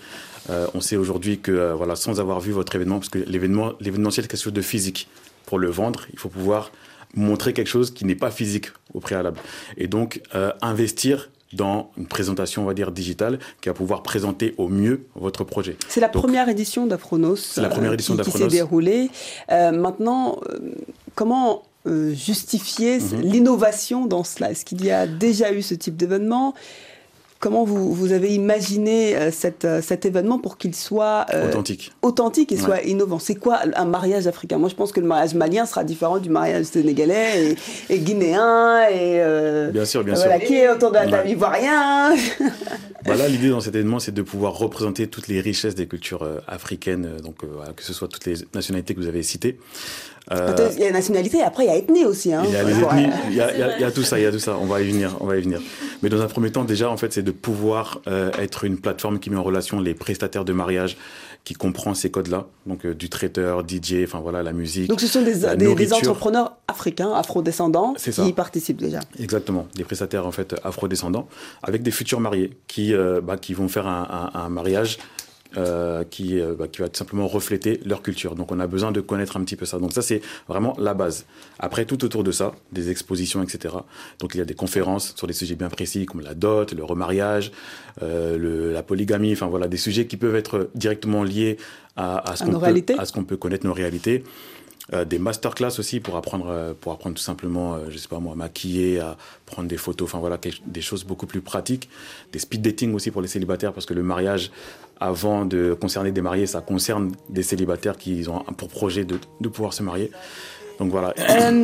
Euh, on sait aujourd'hui que, euh, voilà, sans avoir vu votre événement, parce que l'événement, l'événementiel est quelque chose de physique. Pour le vendre, il faut pouvoir montrer quelque chose qui n'est pas physique au préalable. Et donc investir dans une présentation, on va dire, digitale, qui va pouvoir présenter au mieux votre projet.
C'est la première édition d'Afronos.
C'est la première édition
d'Afronos. Qui s'est déroulée. maintenant, comment euh, justifier mhm. l'innovation dans cela? Est-ce qu'il y a déjà eu ce type d'événement? Comment vous, vous avez imaginé euh, cette, euh, cet événement pour qu'il soit
authentique,
authentique et
Ouais.
soit innovant? C'est quoi un mariage africain? Moi, je pense que le mariage malien sera différent du mariage sénégalais et, et guinéen et
Bien sûr, bien
voilà,
sûr.
qui est autour de la table
Ouais.
ivoirien.
Bah là, l'idée dans cet événement, c'est de pouvoir représenter toutes les richesses des cultures africaines, donc voilà, que ce soit toutes les nationalités que vous avez citées. Euh,
Il y a nationalité, après il y a ethnie aussi. Hein.
il y a les ethnies, il y a, il y a- il y a tout ça, il y a tout ça. On va y venir, on va y venir. Mais dans un premier temps, déjà, en fait, c'est de pouvoir euh, être une plateforme qui met en relation les prestataires de mariage, qui comprend ces codes-là, donc euh, du traiteur, DJ, enfin voilà, la musique.
Donc ce sont des, des- entrepreneurs africains, afrodescendants,
ça.
qui y participent déjà.
Exactement, des prestataires en fait afro-descendants avec des futurs mariés qui, euh, bah, qui vont faire un, un- un mariage euh, qui, euh, bah, qui va tout simplement refléter leur culture. Donc on a besoin de connaître un petit peu ça. Donc ça c'est vraiment la base. Après tout autour de ça, des expositions, etc. Donc il y a des conférences sur des sujets bien précis comme la dot, le remariage, euh, le- la polygamie, enfin voilà, des sujets qui peuvent être directement liés à, à ce
À
qu'on
nos
peut,
réalités.
à ce qu'on peut connaître nos réalités. Euh, des masterclass aussi pour apprendre, euh, pour apprendre tout simplement, euh, je sais pas moi, à maquiller, à prendre des photos, enfin voilà, des choses beaucoup plus pratiques. Des speed dating aussi pour les célibataires parce que le mariage, avant de concerner des mariés, ça concerne des célibataires qui ont pour projet de, de pouvoir se marier. Donc voilà.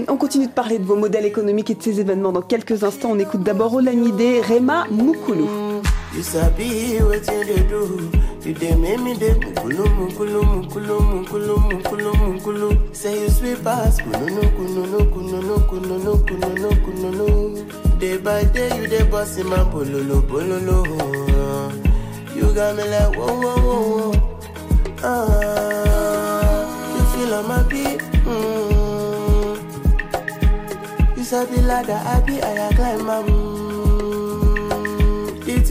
On continue de parler de vos modèles économiques et de ces événements dans quelques instants. On écoute d'abord Olamide Rema Mukulu.
You sabi wetin dey do. You dey make me dey mukulu mukulu mukulu mukulu mukulu mukulu. Say you sweet pass kununu kununu kununu kununu kununu kununu. Day by day you dey boss in my bololo bololo. You got me like whoa whoa whoa whoa. Ah, you feel on my beat. Mm. You sabi ladder, I be I climb my.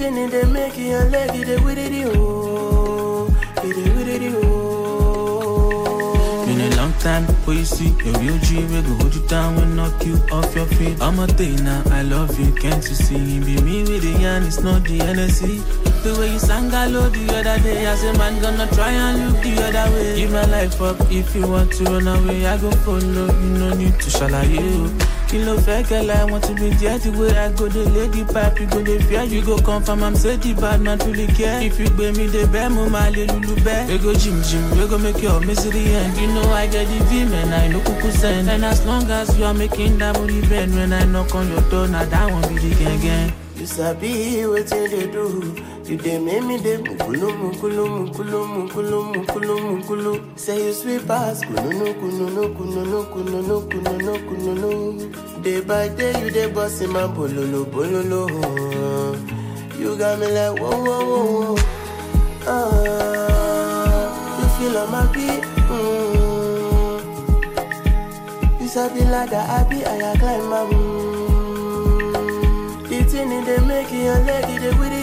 The thing in dey make your leg, it with it oh, it it oh.
Been a long time before you see a real G We go hold you down and knock you off your feet. I'm a day now, I love you, can't you see? Be me with the yarn, it's not the NSC The way you sang hello the other day I say man gonna try and look the other way. Give my life up if you want to run away I go follow, you no need to shall I you Kí ló fẹ́ girl, I want to be there the way I go the lady pipe You go the fear, you go confirm I'm say the bad man truly care. If you gbé mi dé bẹ́ẹ̀ mo máa lè lulu bẹ́ẹ̀ We go gym gym, we go make your misery end. You know I get the vim and I no kuku send. And as long as you are making that money bend When I knock on your door, now that one be the gang gang.
You sabi wetin dey do. You dey make me dey mukulu mukulu mukulu mukulu mukulu mukulu. Say you sweet pass kununu kununu kununu kununu kununu kununu. Day by day you dey boss in my bololo bololo. You got me like whoa whoa whoa whoa. Ah, you feel on my beat. Mm. You sabi ladder, I be I climb my. Mm. The thing in dey make your leg, it dey with it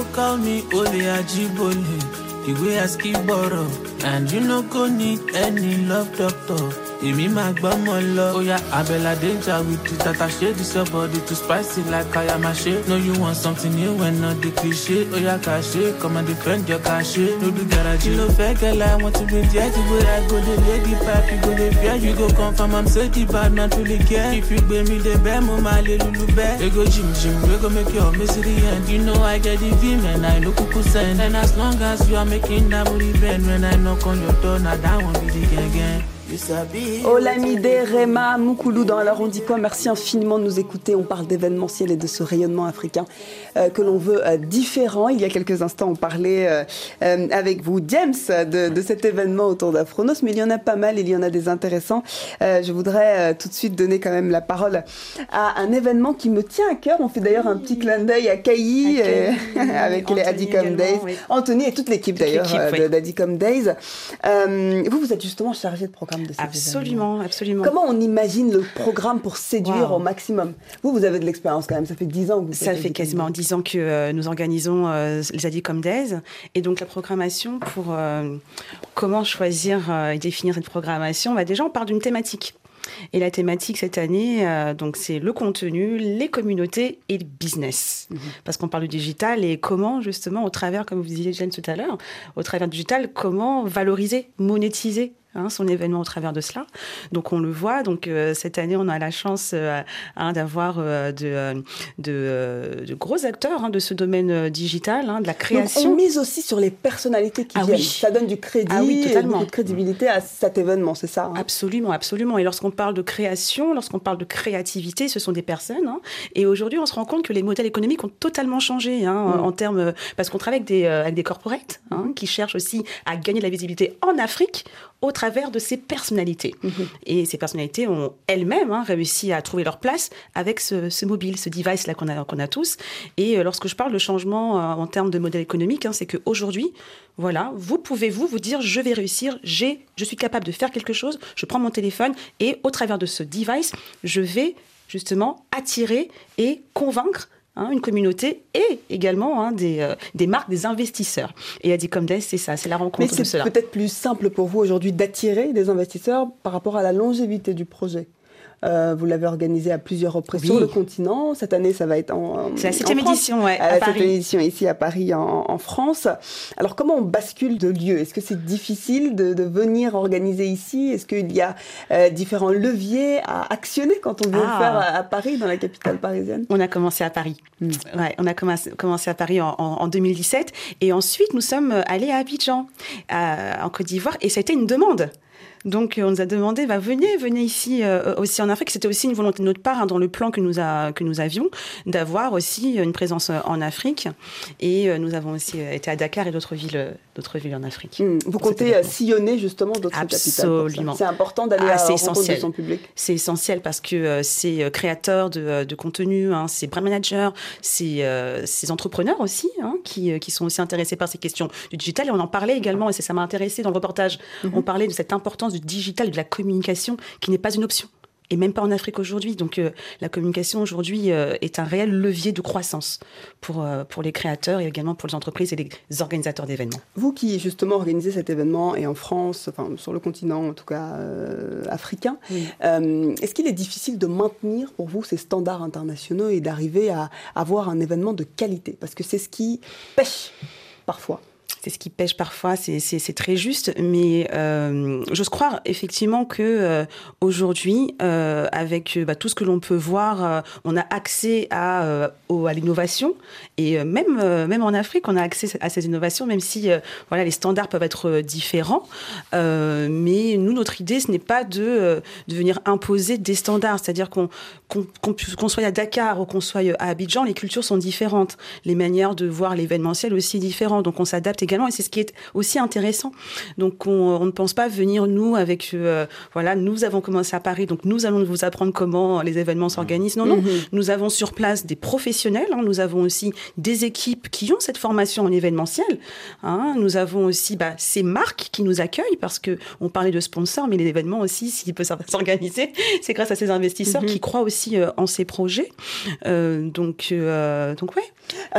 Call me Ole Ajibole, the way I skip borrow. And you no go need any love doctor. Èmi máa gbọ́mọ lọ. Oya Abẹ́là danger with the tata shade this your body too spicy like Ayamashe. No you want something new and not the cliche. Oya Kashe, come and defend your garage, you no fair girl, I want to be there. The way I go, the lady pipe, go the fear. You go confirm I'm say the bad man truly care. If you gbé mi dé bẹ́ẹ̀ mo máa lè lulu bẹ́ẹ̀. Go gym gym, we go make your misery end. You know I get the vim and I no kuku send. And as long as you are making that booty bend, when I knock on your door, now that one be the
sabi.
Olamide Rema Mukulu dans Alors on dit quoi? Merci infiniment de nous écouter. On parle d'événementiel et de ce rayonnement africain euh, que l'on veut euh, différent. Il y a quelques instants, on parlait euh, avec vous, James, de, de cet événement autour d'Afronos, mais il y en a pas mal, il y en a des intéressants. Je voudrais tout de suite donner quand même la parole à un événement qui me tient à cœur. On fait d'ailleurs un petit clin d'œil à Kayi, avec les
Anthony
Adicom
également,
Days.
oui.
Anthony et toute l'équipe d'ailleurs
oui.
d'Adicom Days. Vous, vous êtes justement chargé de programme de ces événements.
Absolument, absolument.
Comment on imagine le programme pour séduire
Wow.
au maximum? Vous, vous avez de l'expérience quand même, ça fait 10 ans que vous
Ça fait quasiment dix ans que euh, nous organisons euh, les Adicom Days. Et donc, la programmation, pour euh, comment choisir euh, et définir cette programmation, bah, déjà, on parle d'une thématique. Et la thématique cette année, euh, donc c'est le contenu, les communautés et le business. Parce qu'on parle du digital et comment justement, au travers, comme vous disiez Jane tout à l'heure, au travers du digital, comment valoriser, monétiser hein, son événement au travers de cela. Donc on le voit. Donc euh, cette année, on a la chance euh, hein, d'avoir euh, de, de, de, gros acteurs hein, de ce domaine digital, de la création.
Donc on mise aussi sur les personnalités qui
ah,
viennent.
Oui.
Ça donne du crédit
ah, oui, totalement.
et beaucoup de crédibilité à cet événement, c'est ça
Absolument, absolument. Et lorsqu'on parle de création, lorsqu'on parle de créativité, ce sont des personnes. et aujourd'hui, on se rend compte que les modèles économiques ont totalement changé mm. en termes parce qu'on travaille avec des, avec des corporates qui cherchent aussi à gagner de la visibilité en Afrique au travers de ces personnalités. Mmh. Et ces personnalités ont elles-mêmes hein, réussi à trouver leur place avec ce, ce mobile, ce device-là qu'on a, qu'on a tous. Et euh, lorsque je parle de changement euh, en termes de modèle économique, hein, c'est qu'aujourd'hui, voilà, vous pouvez vous vous dire, je vais réussir, j'ai, je suis capable de faire quelque chose, je prends mon téléphone et au travers de ce device, je vais justement attirer et convaincre Hein, une communauté et également hein, des, euh, des, marques, des investisseurs. Et Adicomdes, c'est ça, c'est la rencontre
Mais c'est peut-être plus simple pour vous aujourd'hui d'attirer des investisseurs par rapport à la longévité du projet. Euh, vous l'avez organisé à plusieurs reprises oui. sur le continent. Cette année, ça va être en.
C'est la septième édition, ouais, à,
à
Paris.
Cette édition ici à Paris, en, en France. Alors, comment on bascule de lieu? Est-ce que c'est difficile de, de, venir organiser ici? Est-ce qu'il y a euh, différents leviers à actionner quand on veut ah. le faire à, à, Paris, dans la capitale parisienne?
On a commencé à Paris. Mmh. Ouais, on a commencé, commencé à Paris en, en, en, 2017. Et ensuite, nous sommes allés à Abidjan, à, en Côte d'Ivoire. Et ça a été une demande. Donc, on nous a demandé, bah, venez, venez ici euh, aussi en Afrique. C'était aussi une volonté de notre part hein, dans le plan que nous, a, que nous avions d'avoir aussi une présence en Afrique. Et euh, nous avons aussi été à Dakar et d'autres villes, d'autres villes en Afrique.
Mmh. Vous comptez sillonner justement d'autres capitales
Absolument.
C'est important d'aller ah, à la rencontre de son public.
C'est essentiel parce que euh, c'est créateurs de, de contenu, hein, c'est brand managers, c'est euh, entrepreneurs aussi hein, qui, qui sont aussi intéressés par ces questions du digital. Et on en parlait également, et ça m'a intéressé dans le reportage. Mmh. On parlait de cette importance du digital de la communication qui n'est pas une option et même pas en Afrique aujourd'hui. Donc euh, la communication aujourd'hui euh, est un réel levier de croissance pour, euh, pour les créateurs et également pour les entreprises et les organisateurs d'événements.
Vous qui justement organisez cet événement et en France, enfin sur le continent en tout cas africain, oui. est-ce qu'il est difficile de maintenir pour vous ces standards internationaux et d'arriver à avoir un événement de qualité? Parce que c'est ce qui pêche parfois
c'est ce qui pêche parfois, c'est très juste. Mais euh, j'ose croire effectivement que euh, aujourd'hui, euh, avec bah, tout ce que l'on peut voir, euh, on a accès à, au, à l'innovation et même même en Afrique, on a accès à ces innovations, même si voilà les standards peuvent être différents. mais nous, notre idée, ce n'est pas de, de venir imposer des standards, c'est-à-dire qu'on qu'on qu qu soit à Dakar ou qu'on soit à Abidjan, les cultures sont différentes, les manières de voir l'événementiel aussi différentes. Donc on s'adapte également et c'est ce qui est aussi intéressant. Donc on, on, ne pense pas venir nous avec euh, voilà nous avons commencé à Paris donc nous allons vous apprendre comment les événements s'organisent. Non non, mm -hmm. nous avons sur place des professionnels, hein, nous avons aussi des équipes qui ont cette formation en événementiel. Hein, nous avons aussi bah, ces marques qui nous accueillent parce que on parlait de sponsors mais les événements aussi s'il peut s'organiser c'est grâce à ces investisseurs mm -hmm. qui croient aussi euh, en ces projets. Euh, donc donc ouais.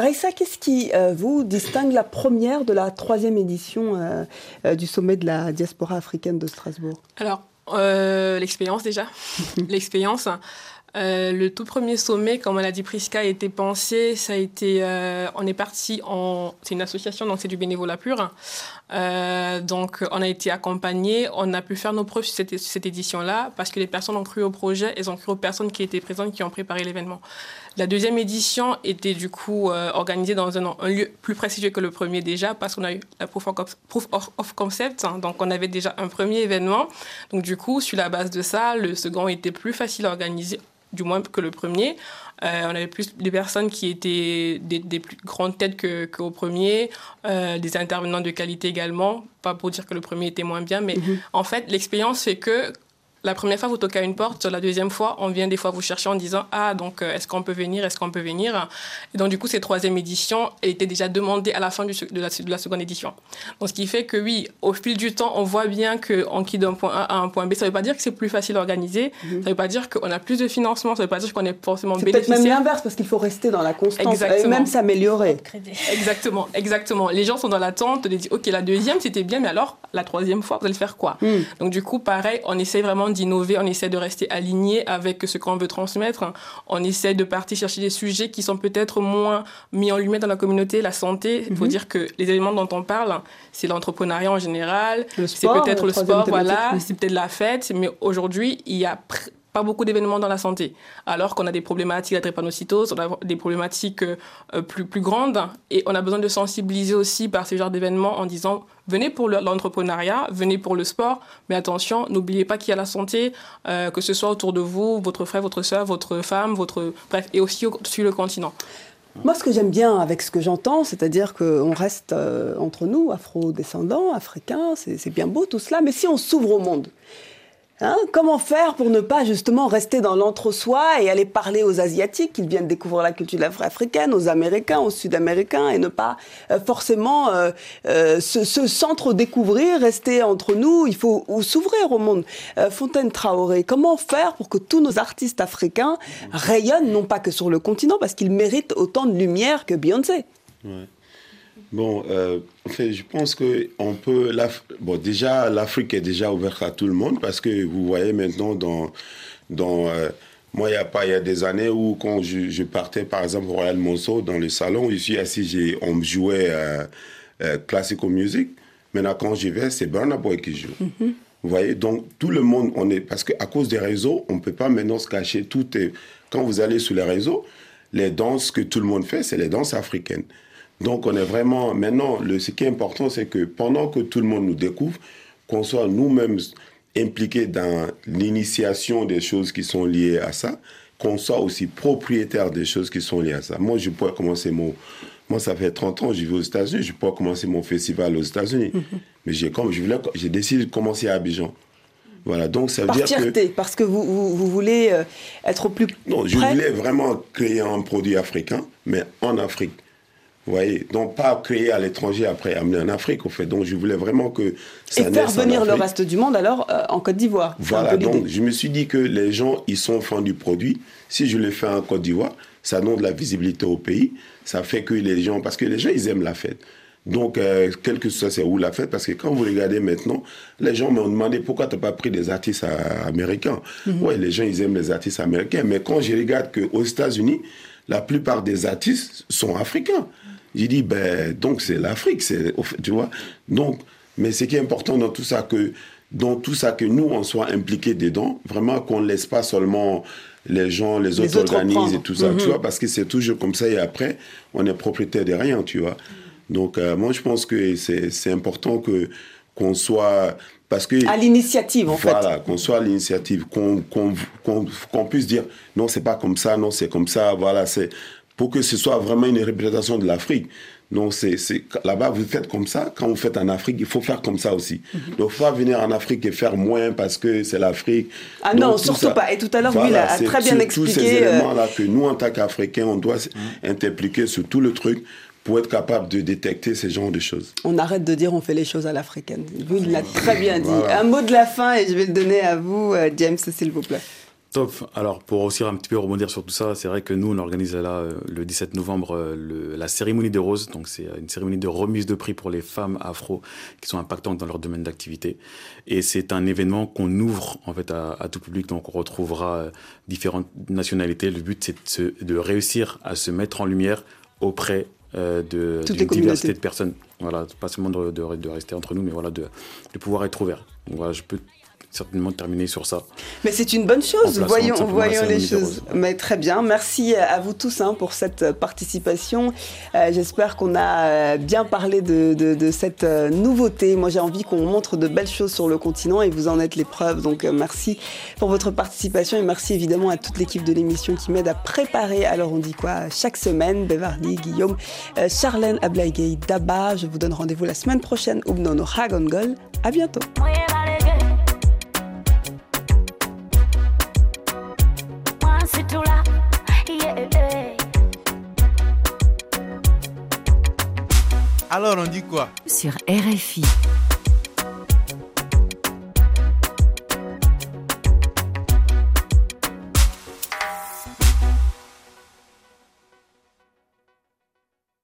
Raissa, qu'est-ce qui vous distingue la première de la troisième édition euh, euh, du sommet de la diaspora africaine de Strasbourg
Alors, l'expérience déjà. l'expérience. Euh, le tout premier sommet, comme on l'a dit, Prisca, a été pensé. Ça a été, euh, on est parti en, c'est une association, donc c'est du bénévolat pur. Euh, donc, on a été accompagné. On a pu faire nos preuves sur cette, édition-là parce que les personnes ont cru au projet, elles ont cru aux personnes qui étaient présentes, qui ont préparé l'événement. La deuxième édition était du coup organisée dans un, lieu plus prestigieux que le premier déjà parce qu'on a eu la proof of, proof of concept. Hein, donc, on avait déjà un premier événement. Donc, du coup, sur la base de ça, le second était plus facile à organiser du moins que le premier. Euh, on avait plus des personnes qui étaient des, des plus grandes têtes qu'au que premier, euh, des intervenants de qualité également. Pas pour dire que le premier était moins bien, mais mm -hmm. en fait, l'expérience fait que la première fois, vous toquez à une porte. La deuxième fois, on vient des fois vous chercher en disant Ah, donc, est-ce qu'on peut venir Est-ce qu'on peut venir? Et donc, du coup, cette troisième édition était déjà demandée à la fin du, de, la, de, la, seconde édition. Donc, ce qui fait que, oui, au fil du temps, on voit bien qu'on quitte d'un point A à un point B. Ça ne veut pas dire que c'est plus facile à organiser. -hmm. Ça ne veut pas dire qu'on a plus de financement. Ça ne veut pas dire qu'on est forcément bénéficiaire.
C'est peut-être même l'inverse parce qu'il faut rester dans la constance Exactement. et même s'améliorer.
Exactement, exactement. Les gens sont dans l'attente de dire Ok, la deuxième, c'était bien, mais alors, la troisième fois, vous allez faire quoi? Mm. Donc, du coup, pareil, on essaie vraiment d'innover, on essaie de rester aligné avec ce qu'on veut transmettre. On essaie de partir chercher des sujets qui sont peut-être moins mis en lumière dans la communauté, la santé. Il faut
Mhm.
dire que les éléments dont on parle, c'est l'entrepreneuriat en général,
Le
c'est
sport,
peut-être le sport,
thématique.
voilà,
Mhm.
c'est peut-être la fête, mais aujourd'hui, il y a pas beaucoup d'événements dans la santé, alors qu'on a des problématiques, la drépanocytose, on a des problématiques euh, plus, plus grandes, et on a besoin de sensibiliser aussi par ce genre d'événements en disant, venez pour le- l'entrepreneuriat, venez pour le sport, mais attention, n'oubliez pas qu'il y a la santé, euh, que ce soit autour de vous, votre frère, votre soeur, votre femme, votre... Bref, et aussi au- sur le continent.
Moi, ce que j'aime bien avec ce que j'entends, c'est-à-dire qu'on reste euh, entre nous, afro-descendants, africains, c'est bien beau tout cela, mais si on s'ouvre au monde, hein, comment faire pour ne pas justement rester dans l'entre-soi et aller parler aux Asiatiques qui viennent découvrir la culture africaine, aux Américains, aux Sud-Américains, et ne pas euh, forcément euh, euh, se, se s'entre-découvrir, rester entre nous, il faut ou s'ouvrir au monde. Fontaine Traoré, comment faire pour que tous nos artistes africains rayonnent, non pas que sur le continent, parce qu'ils méritent autant de lumière que Beyoncé?
Bon, euh, je pense que on peut. Bon, déjà, l'Afrique est déjà ouverte à tout le monde parce que vous voyez maintenant dans, dans euh, moi, il y a pas, il y a des années où quand je, je partais, par exemple, au Royal Monceau dans le salon, je suis assis, on me jouait euh, euh, classical music. Maintenant, quand j'y vais, c'est Burna Boy qui joue. Vous voyez, donc tout le monde, on est parce qu'à cause des réseaux, on ne peut pas maintenant se cacher. Tout est quand vous allez sur les réseaux, les danses que tout le monde fait, c'est les danses africaines. Donc on est vraiment maintenant. Le, ce qui est important, c'est que pendant que tout le monde nous découvre, qu'on soit nous-mêmes impliqués dans l'initiation des choses qui sont liées à ça, qu'on soit aussi propriétaire des choses qui sont liées à ça. Moi, je pourrais commencer mon moi, ça fait 30 ans, je vis aux États-Unis, je pourrais commencer mon festival aux États-Unis. Mais j'ai comme je voulais, j'ai décidé de commencer à Abidjan. Voilà, donc ça veut
Par
dire que
fierté, parce que vous, vous, vous voulez euh, être au plus
non, je voulais vraiment créer un produit africain, mais en Afrique. Vous voyez, donc pas créer à l'étranger après amener en Afrique, au fait. Donc je voulais vraiment que ça
Et faire
en
venir le reste du monde alors euh, en Côte d'Ivoire.
Voilà, donc je me suis dit que les gens, ils sont fans du produit. Si je le fais en Côte d'Ivoire, ça donne de la visibilité au pays. Ça fait que les gens, parce que les gens, ils aiment la fête. Donc, euh, quel que soit c'est où la fête, parce que quand vous regardez maintenant, les gens m'ont demandé pourquoi tu n'as pas pris des artistes américains?
Mhm.
Ouais, les gens, ils aiment les artistes américains. Mais quand je regarde qu'aux États-Unis, la plupart des artistes sont africains. J'ai dit, ben, donc c'est l'Afrique, c'est, fait, tu vois. Donc, mais ce qui est important dans tout ça, que, dans tout ça, que nous, on soit impliqués dedans, vraiment qu'on ne laisse pas seulement les gens, les,
Les
autres, organisent et tout ça,
Mhm.
tu vois, parce que c'est toujours comme ça et après, on est propriétaire de rien, tu vois. Donc, euh, moi, je pense que c'est, important que, qu'on soit, parce que...
À l'initiative, en
Voilà, qu'on soit à l'initiative, qu'on qu'on- qu'on puisse dire non, c'est pas comme ça, non, c'est comme ça, voilà, c'est pour que ce soit vraiment une représentation de l'Afrique. Non, c'est là-bas, vous faites comme ça. Quand vous faites en Afrique, il faut faire comme ça aussi.
Mhm.
Donc, il faut pas venir en Afrique et faire moins parce que c'est l'Afrique.
Ah
Donc,
non,
tout
surtout
ça-
pas. Et tout à l'heure, lui, il a- très bien expliqué,
Tous ces
euh,
éléments-là que nous, en tant qu'Africains, on doit s'impliquer sur tout le truc pour être capable de détecter ces genres de choses.
On arrête de dire on fait les choses à l'africaine. Il l'a très bien dit.
Voilà.
Un mot de la fin et je vais le donner à vous, euh, James, s'il vous plaît.
Top. Alors, pour aussi un petit peu rebondir sur tout ça, c'est vrai que nous, on organise là, euh, le 17 novembre, euh, le- la cérémonie des roses. Donc, c'est euh, une cérémonie de remise de prix pour les femmes afro qui sont impactantes dans leur domaine d'activité. Et c'est un événement qu'on ouvre, en fait, à, à tout public. Donc, on retrouvera différentes nationalités. Le but, c'est de, réussir à se mettre en lumière auprès euh, de d'une diversité de personnes. Voilà, pas seulement de, de- de rester entre nous, mais voilà, de, de pouvoir être ouvert. Donc, voilà, je peux certainement terminer sur ça.
Mais c'est une bonne chose, voyons, voyons les choses. Mais très bien, merci à vous tous hein, pour cette participation. Euh, J'espère qu'on a euh, bien parlé de, de- de cette euh, nouveauté. Moi j'ai envie qu'on montre de belles choses sur le continent et vous en êtes les preuves. Donc euh, merci pour votre participation et merci évidemment à toute l'équipe de l'émission qui m'aide à préparer. Alors on dit quoi? Chaque semaine, Beverly, Guillaume, euh, Charlène, Ablaïgay, Daba. Je vous donne rendez-vous la semaine prochaine. Ubnono Hagongol. À bientôt.
Alors on dit quoi?
Sur RFI.